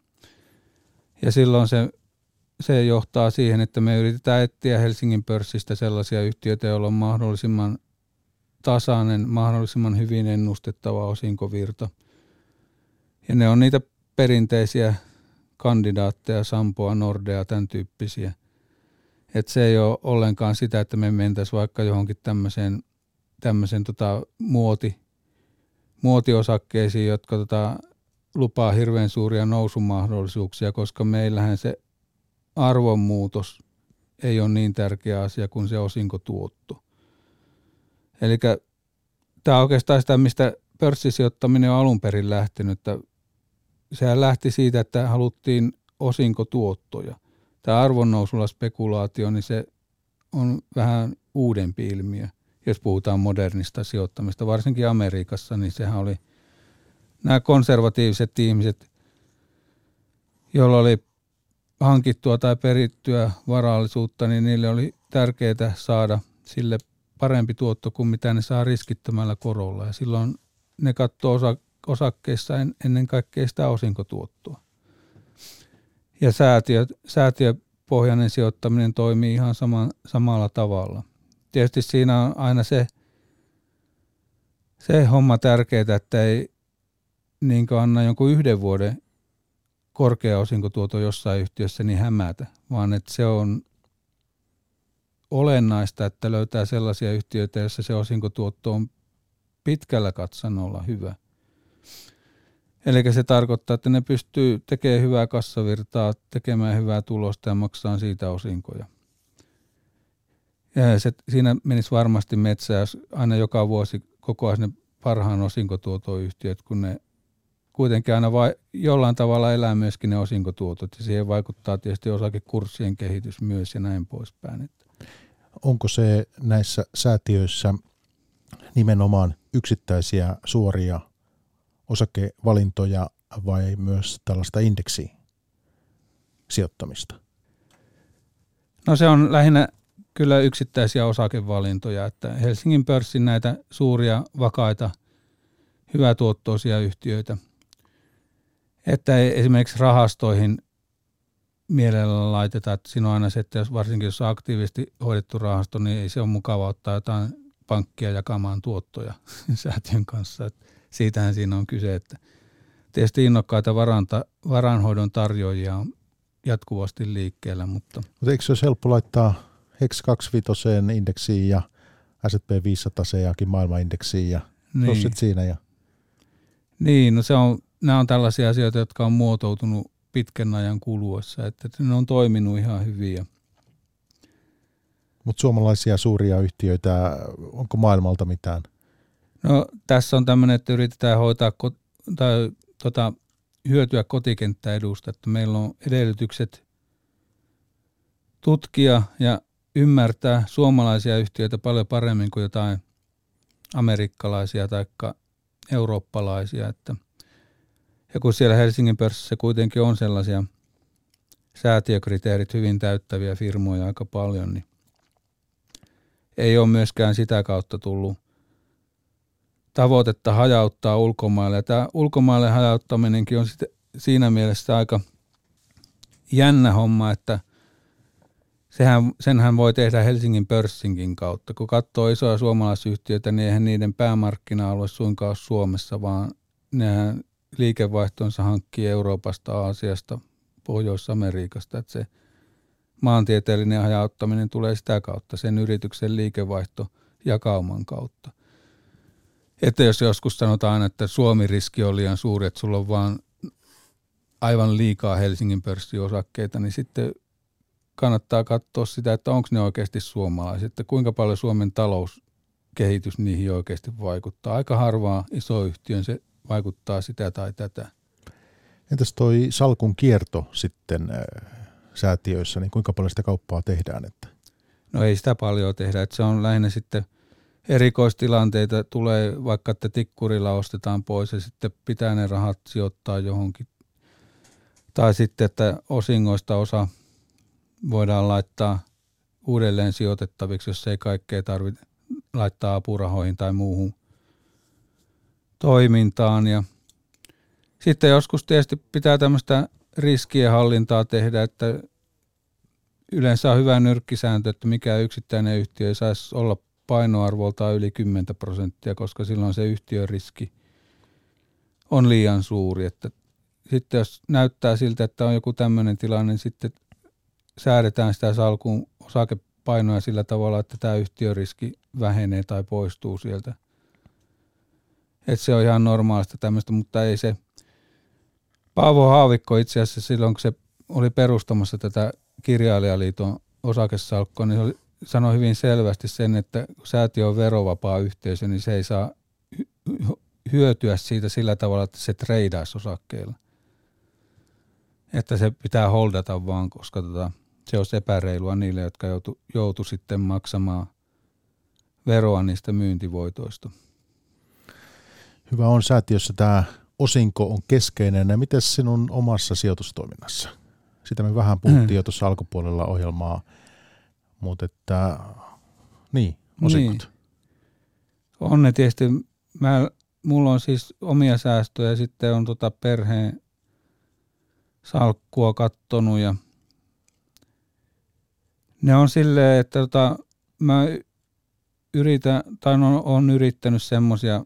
Ja silloin se, se johtaa siihen, että me yritetään etsiä Helsingin pörssistä sellaisia yhtiöitä, joilla on mahdollisimman tasainen, mahdollisimman hyvin ennustettava osinkovirta. Ja ne on niitä perinteisiä kandidaatteja, Sampoa, Nordea, tämän tyyppisiä. Et se ei ole ollenkaan sitä, että me mentäisiin vaikka johonkin tämmöiseen, tämmöiseen tota muoti, muotiosakkeisiin, jotka tota, lupaa hirveän suuria nousumahdollisuuksia, koska meillähän se arvonmuutos ei ole niin tärkeä asia kuin se osinkotuotto. Eli tämä on oikeastaan sitä, mistä pörssisijoittaminen on alun perin lähtenyt. Että sehän lähti siitä, että haluttiin osinkotuottoja. Tämä arvonnousulla spekulaatio, niin se on vähän uudempi ilmiö, jos puhutaan modernista sijoittamista. Varsinkin Amerikassa, niin sehän oli nämä konservatiiviset ihmiset, joilla oli hankittua tai perittyä varallisuutta, niin niille oli tärkeää saada sille parempi tuotto kuin mitä ne saa riskittömällä korolla. Ja silloin ne katsoo osa, osakkeissa en, ennen kaikkea sitä osinkotuottoa. Ja säätiö, säätiöpohjainen sijoittaminen toimii ihan sama, samalla tavalla. Tietysti siinä on aina se, se homma tärkeää, että ei niin anna jonkun yhden vuoden korkea osinkotuoto jossain yhtiössä niin hämätä, vaan että se on olennaista, että löytää sellaisia yhtiöitä, joissa se osinkotuotto on pitkällä katsannolla hyvä. Eli se tarkoittaa, että ne pystyy tekemään hyvää kassavirtaa, tekemään hyvää tulosta ja maksaa siitä osinkoja. Ja se, siinä menisi varmasti metsää, jos aina joka vuosi kokoaisi ne parhaan osinkotuotoyhtiöt, kun ne kuitenkin aina vai, jollain tavalla elää myöskin ne osinkotuotot ja siihen vaikuttaa tietysti osakekurssien kehitys myös ja näin poispäin. Onko se näissä säätiöissä nimenomaan yksittäisiä suoria osakevalintoja vai myös tällaista indeksiä sijoittamista? No se on lähinnä kyllä yksittäisiä osakevalintoja, että Helsingin pörssin näitä suuria, vakaita, hyvätuottoisia yhtiöitä – että esimerkiksi rahastoihin mielellä laitetaan, että siinä on aina se, että jos, varsinkin jos on aktiivisesti hoidettu rahasto, niin ei se ole mukava ottaa jotain pankkia jakamaan tuottoja [laughs] säätiön kanssa. Että siitähän siinä on kyse, että tietysti innokkaita varanta, varanhoidon tarjoajia on jatkuvasti liikkeellä. Mutta, mutta eikö se olisi helppo laittaa HEX 25 indeksiin ja S&P 500 seakin maailmanindeksiin ja niin. siinä? Ja... Niin, no se on nämä on tällaisia asioita, jotka on muotoutunut pitkän ajan kuluessa, että ne on toiminut ihan hyvin. Mutta suomalaisia suuria yhtiöitä, onko maailmalta mitään? No tässä on tämmöinen, että yritetään hoitaa tai tota, hyötyä kotikenttäedusta, että meillä on edellytykset tutkia ja ymmärtää suomalaisia yhtiöitä paljon paremmin kuin jotain amerikkalaisia tai eurooppalaisia, että – ja kun siellä Helsingin pörssissä kuitenkin on sellaisia säätiökriteerit hyvin täyttäviä firmoja aika paljon, niin ei ole myöskään sitä kautta tullut tavoitetta hajauttaa ulkomaille. Ja tämä ulkomaille hajauttaminenkin on siinä mielessä aika jännä homma, että sehän, senhän voi tehdä Helsingin pörssinkin kautta. Kun katsoo isoja suomalaisyhtiöitä, niin eihän niiden päämarkkina-alue suinkaan ole Suomessa, vaan nehän liikevaihtonsa hankkii Euroopasta, Aasiasta, Pohjois-Amerikasta, että se maantieteellinen hajauttaminen tulee sitä kautta, sen yrityksen liikevaihto jakauman kautta. Että jos joskus sanotaan, että Suomi-riski on liian suuri, että sulla on vaan aivan liikaa Helsingin pörssiosakkeita, niin sitten kannattaa katsoa sitä, että onko ne oikeasti suomalaiset, että kuinka paljon Suomen talouskehitys niihin oikeasti vaikuttaa. Aika harvaa isoyhtiön se vaikuttaa sitä tai tätä. Entäs toi salkun kierto sitten äh, säätiöissä, niin kuinka paljon sitä kauppaa tehdään? Että? No ei sitä paljon tehdä, että se on lähinnä sitten erikoistilanteita tulee, vaikka että tikkurilla ostetaan pois ja sitten pitää ne rahat sijoittaa johonkin. Tai sitten, että osingoista osa voidaan laittaa uudelleen sijoitettaviksi, jos ei kaikkea tarvitse laittaa apurahoihin tai muuhun toimintaan. Ja sitten joskus tietysti pitää tämmöistä riskienhallintaa tehdä, että yleensä on hyvä nyrkkisääntö, että mikä yksittäinen yhtiö ei saisi olla painoarvoltaan yli 10 prosenttia, koska silloin se yhtiön riski on liian suuri. Että sitten jos näyttää siltä, että on joku tämmöinen tilanne, niin sitten säädetään sitä salkun osakepainoa sillä tavalla, että tämä yhtiöriski vähenee tai poistuu sieltä – että se on ihan normaalista tämmöistä, mutta ei se, Paavo Haavikko itse asiassa silloin, kun se oli perustamassa tätä kirjailijaliiton osakesalkkoa, niin se oli, sanoi hyvin selvästi sen, että kun säätiö on verovapaa yhteisö, niin se ei saa hyötyä siitä sillä tavalla, että se treidaisi osakkeilla. Että se pitää holdata vaan, koska tota, se olisi epäreilua niille, jotka joutu, joutu sitten maksamaan veroa niistä myyntivoitoista. Hyvä on säätiössä tämä osinko on keskeinen. Ja miten sinun omassa sijoitustoiminnassa? Sitä me vähän puhuttiin jo tuossa alkupuolella ohjelmaa, mutta että niin, osinkot. Niin. On ne tietysti, mä, mulla on siis omia säästöjä ja sitten on tota perheen salkkua kattonut ja ne on silleen, että tota, mä yritän, tai on, on yrittänyt semmoisia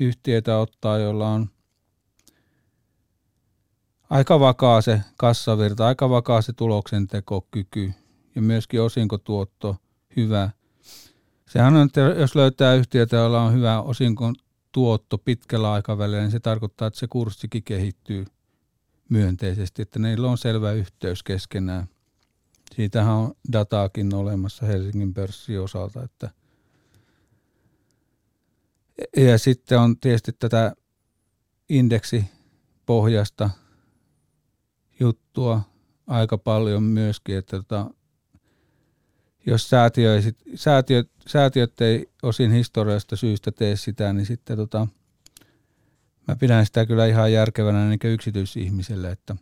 yhtiöitä ottaa, joilla on aika vakaa se kassavirta, aika vakaa se tuloksentekokyky ja myöskin osinkotuotto hyvä. Sehän on, että jos löytää yhtiötä, jolla on hyvä osinkon tuotto pitkällä aikavälillä, niin se tarkoittaa, että se kurssikin kehittyy myönteisesti, että niillä on selvä yhteys keskenään. Siitähän on dataakin olemassa Helsingin pörssin osalta, että ja sitten on tietysti tätä indeksipohjasta juttua aika paljon myöskin, että tota, jos säätiö, säätiöt, säätiöt ei osin historiasta syystä tee sitä, niin sitten tota, mä pidän sitä kyllä ihan järkevänä niin yksityisihmiselle, että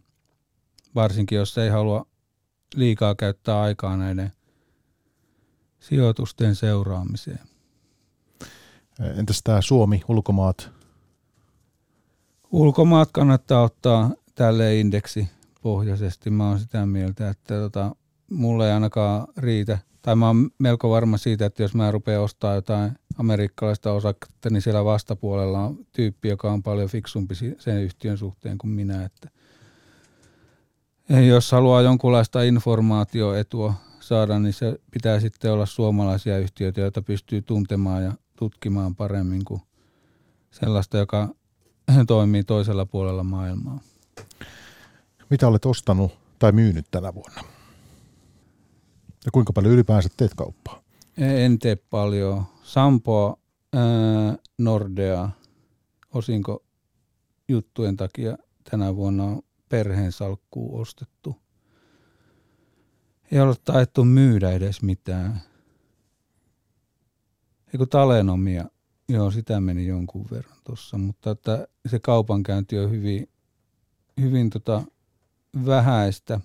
varsinkin jos ei halua liikaa käyttää aikaa näiden sijoitusten seuraamiseen. Entäs tämä Suomi, ulkomaat? Ulkomaat kannattaa ottaa tälle indeksi pohjaisesti. Mä oon sitä mieltä, että tota, mulle ei ainakaan riitä. Tai mä oon melko varma siitä, että jos mä rupean ostaa jotain amerikkalaista osaketta, niin siellä vastapuolella on tyyppi, joka on paljon fiksumpi sen yhtiön suhteen kuin minä. Että jos haluaa jonkunlaista informaatioetua saada, niin se pitää sitten olla suomalaisia yhtiöitä, joita pystyy tuntemaan ja tutkimaan paremmin kuin sellaista, joka [laughs] toimii toisella puolella maailmaa. Mitä olet ostanut tai myynyt tänä vuonna? Ja kuinka paljon ylipäänsä teet kauppaa? En tee paljon. Sampoa, ää, Nordea, osinko juttujen takia tänä vuonna on perheen salkkuun ostettu. Ei ole taettu myydä edes mitään. Eiku talenomia, joo sitä meni jonkun verran tuossa, mutta että se kaupankäynti on hyvin, hyvin tota vähäistä.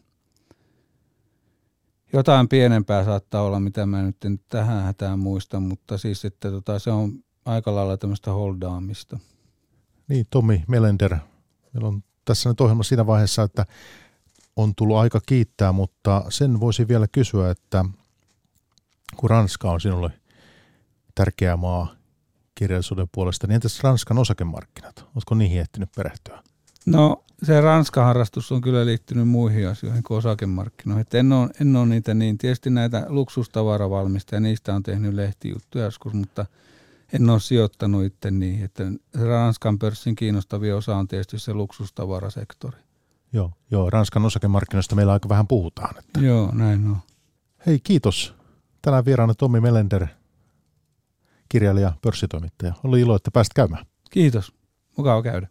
Jotain pienempää saattaa olla, mitä mä nyt en tähän hätään muista, mutta siis että tota, se on aika lailla tämmöistä holdaamista. Niin, Tomi Melender, meillä on tässä nyt ohjelma siinä vaiheessa, että on tullut aika kiittää, mutta sen voisi vielä kysyä, että kun Ranska on sinulle tärkeä maa kirjallisuuden puolesta, niin entäs Ranskan osakemarkkinat? Oletko niihin ehtinyt perehtyä? No se Ranskan harrastus on kyllä liittynyt muihin asioihin kuin osakemarkkinoihin. en, ole, en ole niitä niin. Tietysti näitä luksustavaravalmistajia, niistä on tehnyt lehtijuttuja joskus, mutta en ole sijoittanut itse niihin. Että Ranskan pörssin kiinnostavia osa on tietysti se luksustavarasektori. Joo, joo, Ranskan osakemarkkinoista meillä aika vähän puhutaan. Että. Joo, näin on. Hei, kiitos. Tänään vieraana Tommi Melender, kirjailija, pörssitoimittaja. Oli ilo, että pääsit käymään. Kiitos. Mukava käydä.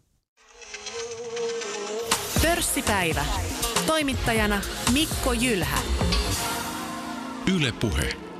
Pörssipäivä. Toimittajana Mikko Jylhä. Yle Puhe.